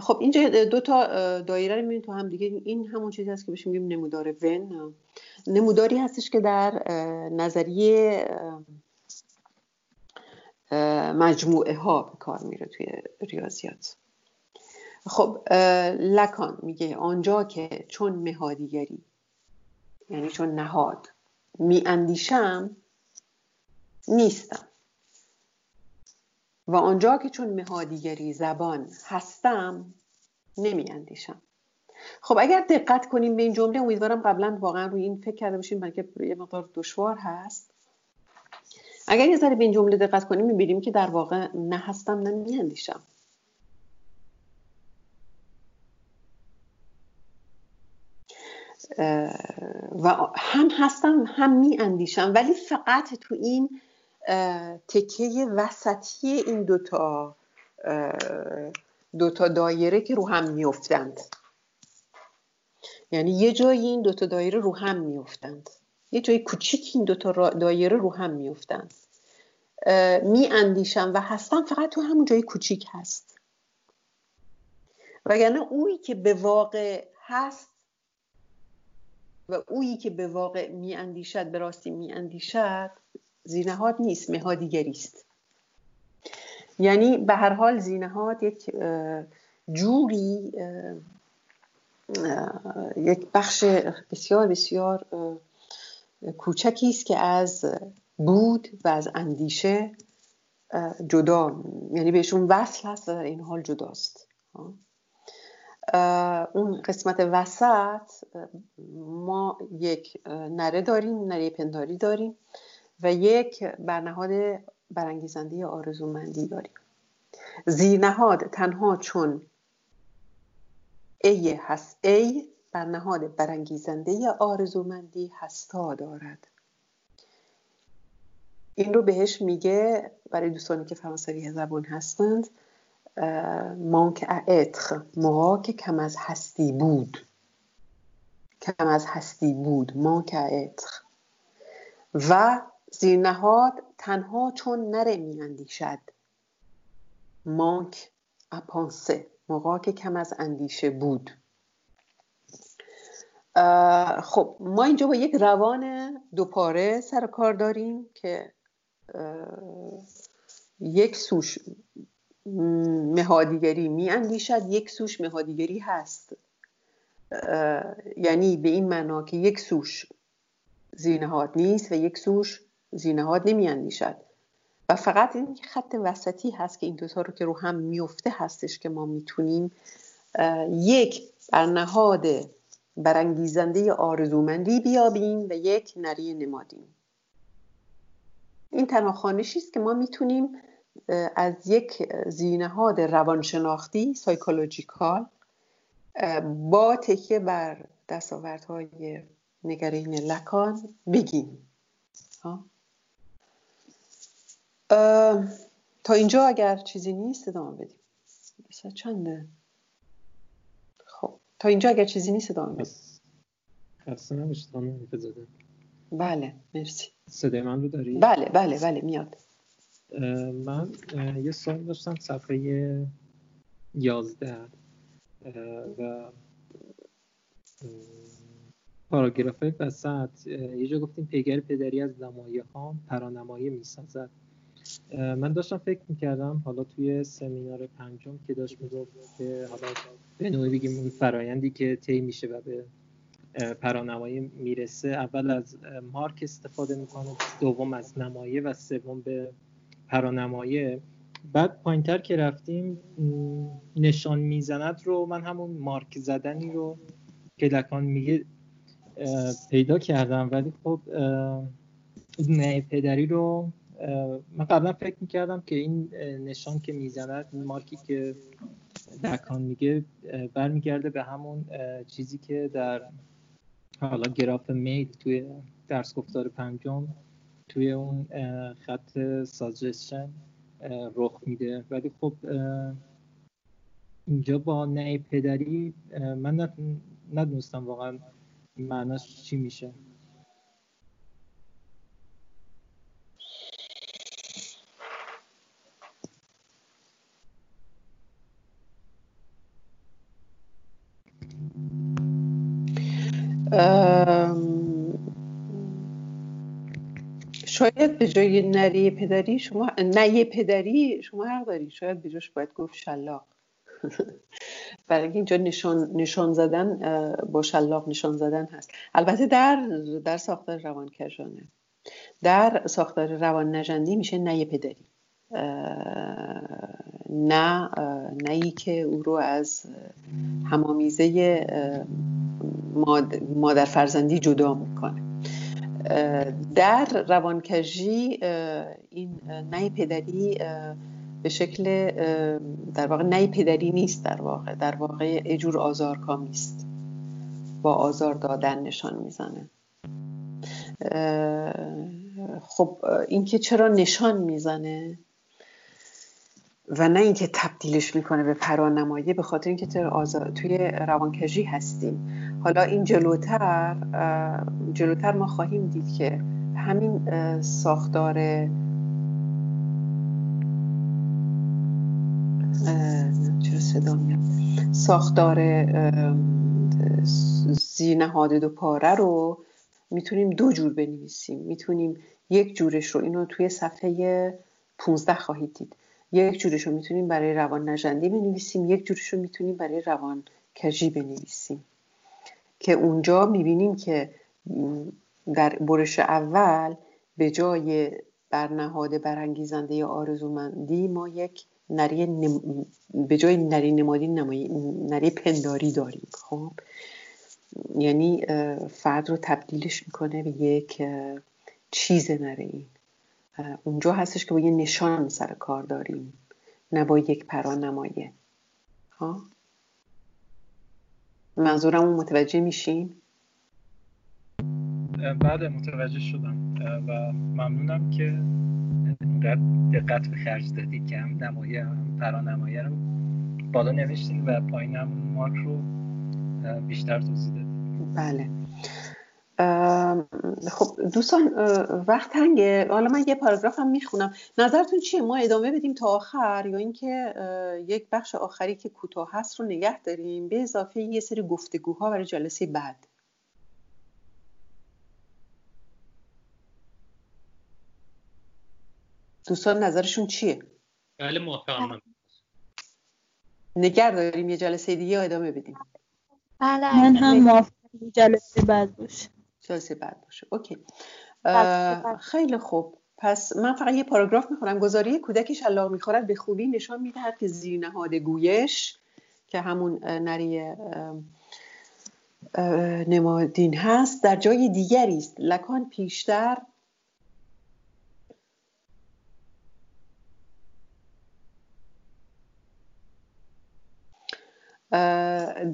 S1: خب اینجا دو تا دایره رو تو هم دیگه. این همون چیزی هست که بهش میگیم نمودار ون. نموداری هستش که در نظریه مجموعه ها به کار میره توی ریاضیات. خب لکان میگه آنجا که چون مهادیگری یعنی چون نهاد میاندیشم نیستم. و آنجا که چون مهادیگری زبان هستم نمیاندیشم. خب اگر دقت کنیم به این جمله امیدوارم قبلا واقعا روی این فکر کرده باشیم بلکه یه مقدار دشوار هست. اگر یه ذره به این جمله دقت کنیم می‌بینیم که در واقع نه هستم نه میاندیشم. و هم هستم هم می اندیشم ولی فقط تو این تکه وسطی این دوتا دوتا دایره که رو هم میافتند. یعنی یه جایی این دوتا دایره رو هم میافتند. یه جای کوچیک این دوتا دایره رو هم میافتند می اندیشم و هستم فقط تو همون جای کوچیک هست. وگرنه اویی که به واقع هست و اویی که به واقع می اندیشد به راستی می اندیشد زینهاد نیست مهادیگری است. یعنی به هر حال زینهاد یک جوری یک بخش بسیار بسیار کوچکی است که از بود و از اندیشه جدا یعنی بهشون وصل هست و در این حال جداست. اون قسمت وسط ما یک نره داریم نره پنداری داریم و یک برنهاد برانگیزنده آرزومندی داریم. زیرنهاد تنها چون ای هست ای برنهاد برانگیزنده آرزومندی هستا دارد. این رو بهش میگه برای دوستانی که فرانسوی زبان هستند مانک اتخ ما که کم از هستی بود کم از هستی بود. مانک اتخ و زیرنهاد تنها چون نره میاندیشد مانک اپانسه موقع که کم از اندیشه بود خب ما اینجا با یک روان دوپاره سر کار داریم که یک سوش مهادیگری می اندیشد یک سوش مهادیگری هست. یعنی به این معنا که یک سوش زینهاد نیست و یک سوش زینهاد نمی اندیشد و فقط این خط وسطی هست که این دوتا رو که رو هم میفته هستش که ما می‌تونیم یک برنهاد برانگیزنده آرزومندی بیابیم و یک نری نمادیم. این تنها خانشی است که ما می‌تونیم از یک زینهاد روانشناختی سایکولوژیکال با تکیه بر دستاوردهای نگرین لکان بگیم. تا اینجا اگر چیزی نیست ادامه بدیم. چنده. خب تا اینجا اگر چیزی نیست ادامه بدیم.
S7: خسته
S1: بله مرسی.
S7: صدای من رو داری؟
S1: بله بله بله میاد.
S7: من یه سوال داشتم صفحه یازده. و پاراگراف های وسط یه جا گفتیم پیگر پدری از نمایه ها پرانمایه می‌سازد. من داشتم فکر می‌کردم حالا توی سمینار پنجم که داشت می‌گفت که حالا به نوعی بگیم اون فرایندی که طی میشه و به پرانمایی می‌رسه اول از مارک استفاده می‌کنه دوم از نمایه و سوم به پرانمایه. بعد پایینتر که رفتیم نشان می‌زند رو من همون مارک زدنی رو که لکان میگه پیدا کردم. ولی خب نه پدری رو من قبلا فکر می‌کردم که این نشان که می‌زند مارکی که دکان میگه برمیگرده به همون چیزی که در حالا گراف میل توی درس گفتار پنجم توی اون خط ساجشن رخ میده. ولی خب اینجا با نه پدری من ندونستم واقعا معناش چی میشه.
S1: شاید به جای نری پدری شما نه پدری شما حق داری. شاید به جاش باید گفت شلاق. برای اینجا نشان, نشان زدن با شلاق نشان زدن هست. البته در در ساختار روان کشانه در ساختار روان نجندی میشه نه پدری. نه نه که او رو از همامیزه مادر فرزندی جدا می‌کنه. در روانکجی این نه پدری به شکل در واقع نه پدری نیست در واقع در واقع اجور آزارکامی است با آزار دادن نشان می‌زنه. خب اینکه چرا نشان می‌زنه و نه اینکه تبدیلش می‌کنه به پرانمایه به خاطر اینکه توی روانکجی هستیم. حالا این جلوتر جلوتر ما خواهیم دید که همین ساختار چرا صدا میاد؟ ساختار زینهاد دو پاره رو می‌تونیم دو جور بنویسیم. می‌تونیم یک جورش رو اینو توی صفحه 15 خواهید دید. یک جورش رو می‌تونیم برای روان نجندی بنویسیم یک جورش رو می‌تونیم برای روان کجی بنویسیم. که اونجا می‌بینیم که در برش اول به جای برنهاد برانگیزنده آرزومندی ما یک نری به جای نری نمادی نمایی نری پنداری داریم. خب؟ یعنی فرد رو تبدیلش می‌کنه به یک چیز نره این اونجا هستش که با یه نشان سر کار داریم نه با یک پرانمایه. ها منظورم متوجه میشین
S7: بله متوجه شدم. و ممنونم که اینقدر دقت به خرج دادید که هم نمایه هم رو بالا نوشتین و پایین هم مارک رو بیشتر توضیح دادید
S1: بله. خب دوستان وقت تنگه. حالا من یه پاراگراف هم می‌خونم. نظرتون چیه؟ ما ادامه بدیم تا آخر یا اینکه یک بخش آخری که کوتاه هست رو نگه داریم. به اضافه یه سری گفتگوها برای جلسه بعد. دوستان نظرشون چیه؟
S4: بله موافقم
S1: نگر داریم یه جلسه دیگه ادامه بدیم؟
S8: بله من هم موافقم جلسه بعد باشه.
S1: جلسه بعد باشه. اوکی. خیلی خوب. پس من فقط یه پاراگراف می‌خونم. گذاری کودک شلاق می‌خورد به خوبی نشان می‌دهد که زیر نهاد گویش که همون نری نمادین هست در جای دیگری است. لکان پیشتر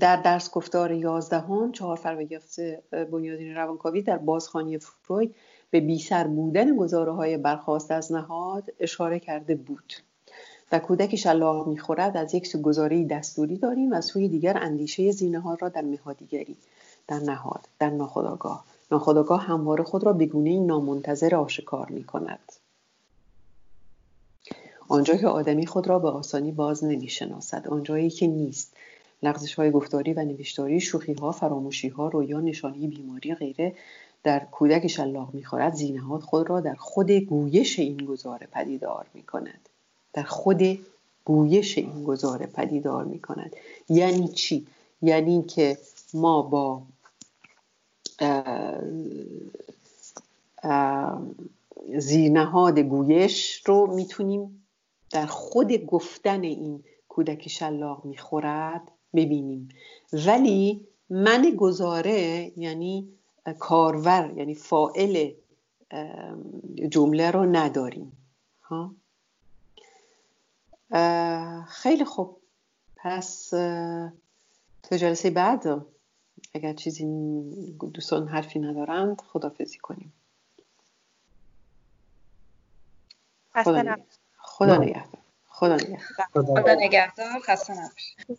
S1: در درس گفتار یازدهم چهار فروگفت بنیادین روانکاوی در بازخانی فروید به بیسر بودن گزاره های برخواست از نهاد اشاره کرده بود و کودک شلاق می‌خورد. از یک سو گزاره دستوری داریم و سوی دیگر اندیشه زینه را در نهادیگری در نهاد در ناخداگاه ناخداگاه همواره خود را به گونه نامنتظر آشکار می کند آنجا که آدمی خود را به آسانی باز نمی شناسد آنجایی که نیست. لغزش های گفتاری و نوشتاری شوخی ها فراموشی ها رویا نشانی بیماری غیره در کودک شلاق می‌خورد زینهات خود را در خود گویش این گزاره پدیدار می کند در خود گویش این گزاره پدیدار می کند یعنی چی؟ یعنی که ما با زینهاد گویش رو می‌تونیم در خود گفتن این کودک شلاق می‌خورد ببینیم. ولی من گزاره یعنی کارور یعنی فائل جمله رو نداریم. ها؟ خیلی خوب. پس تا جلسه بعد اگر چیزی دوستان حرفی ندارند خدافزی کنیم. خدا خدا نگهدار. خدا نگهدار.
S6: خدا نگهدار. خسته نباشید.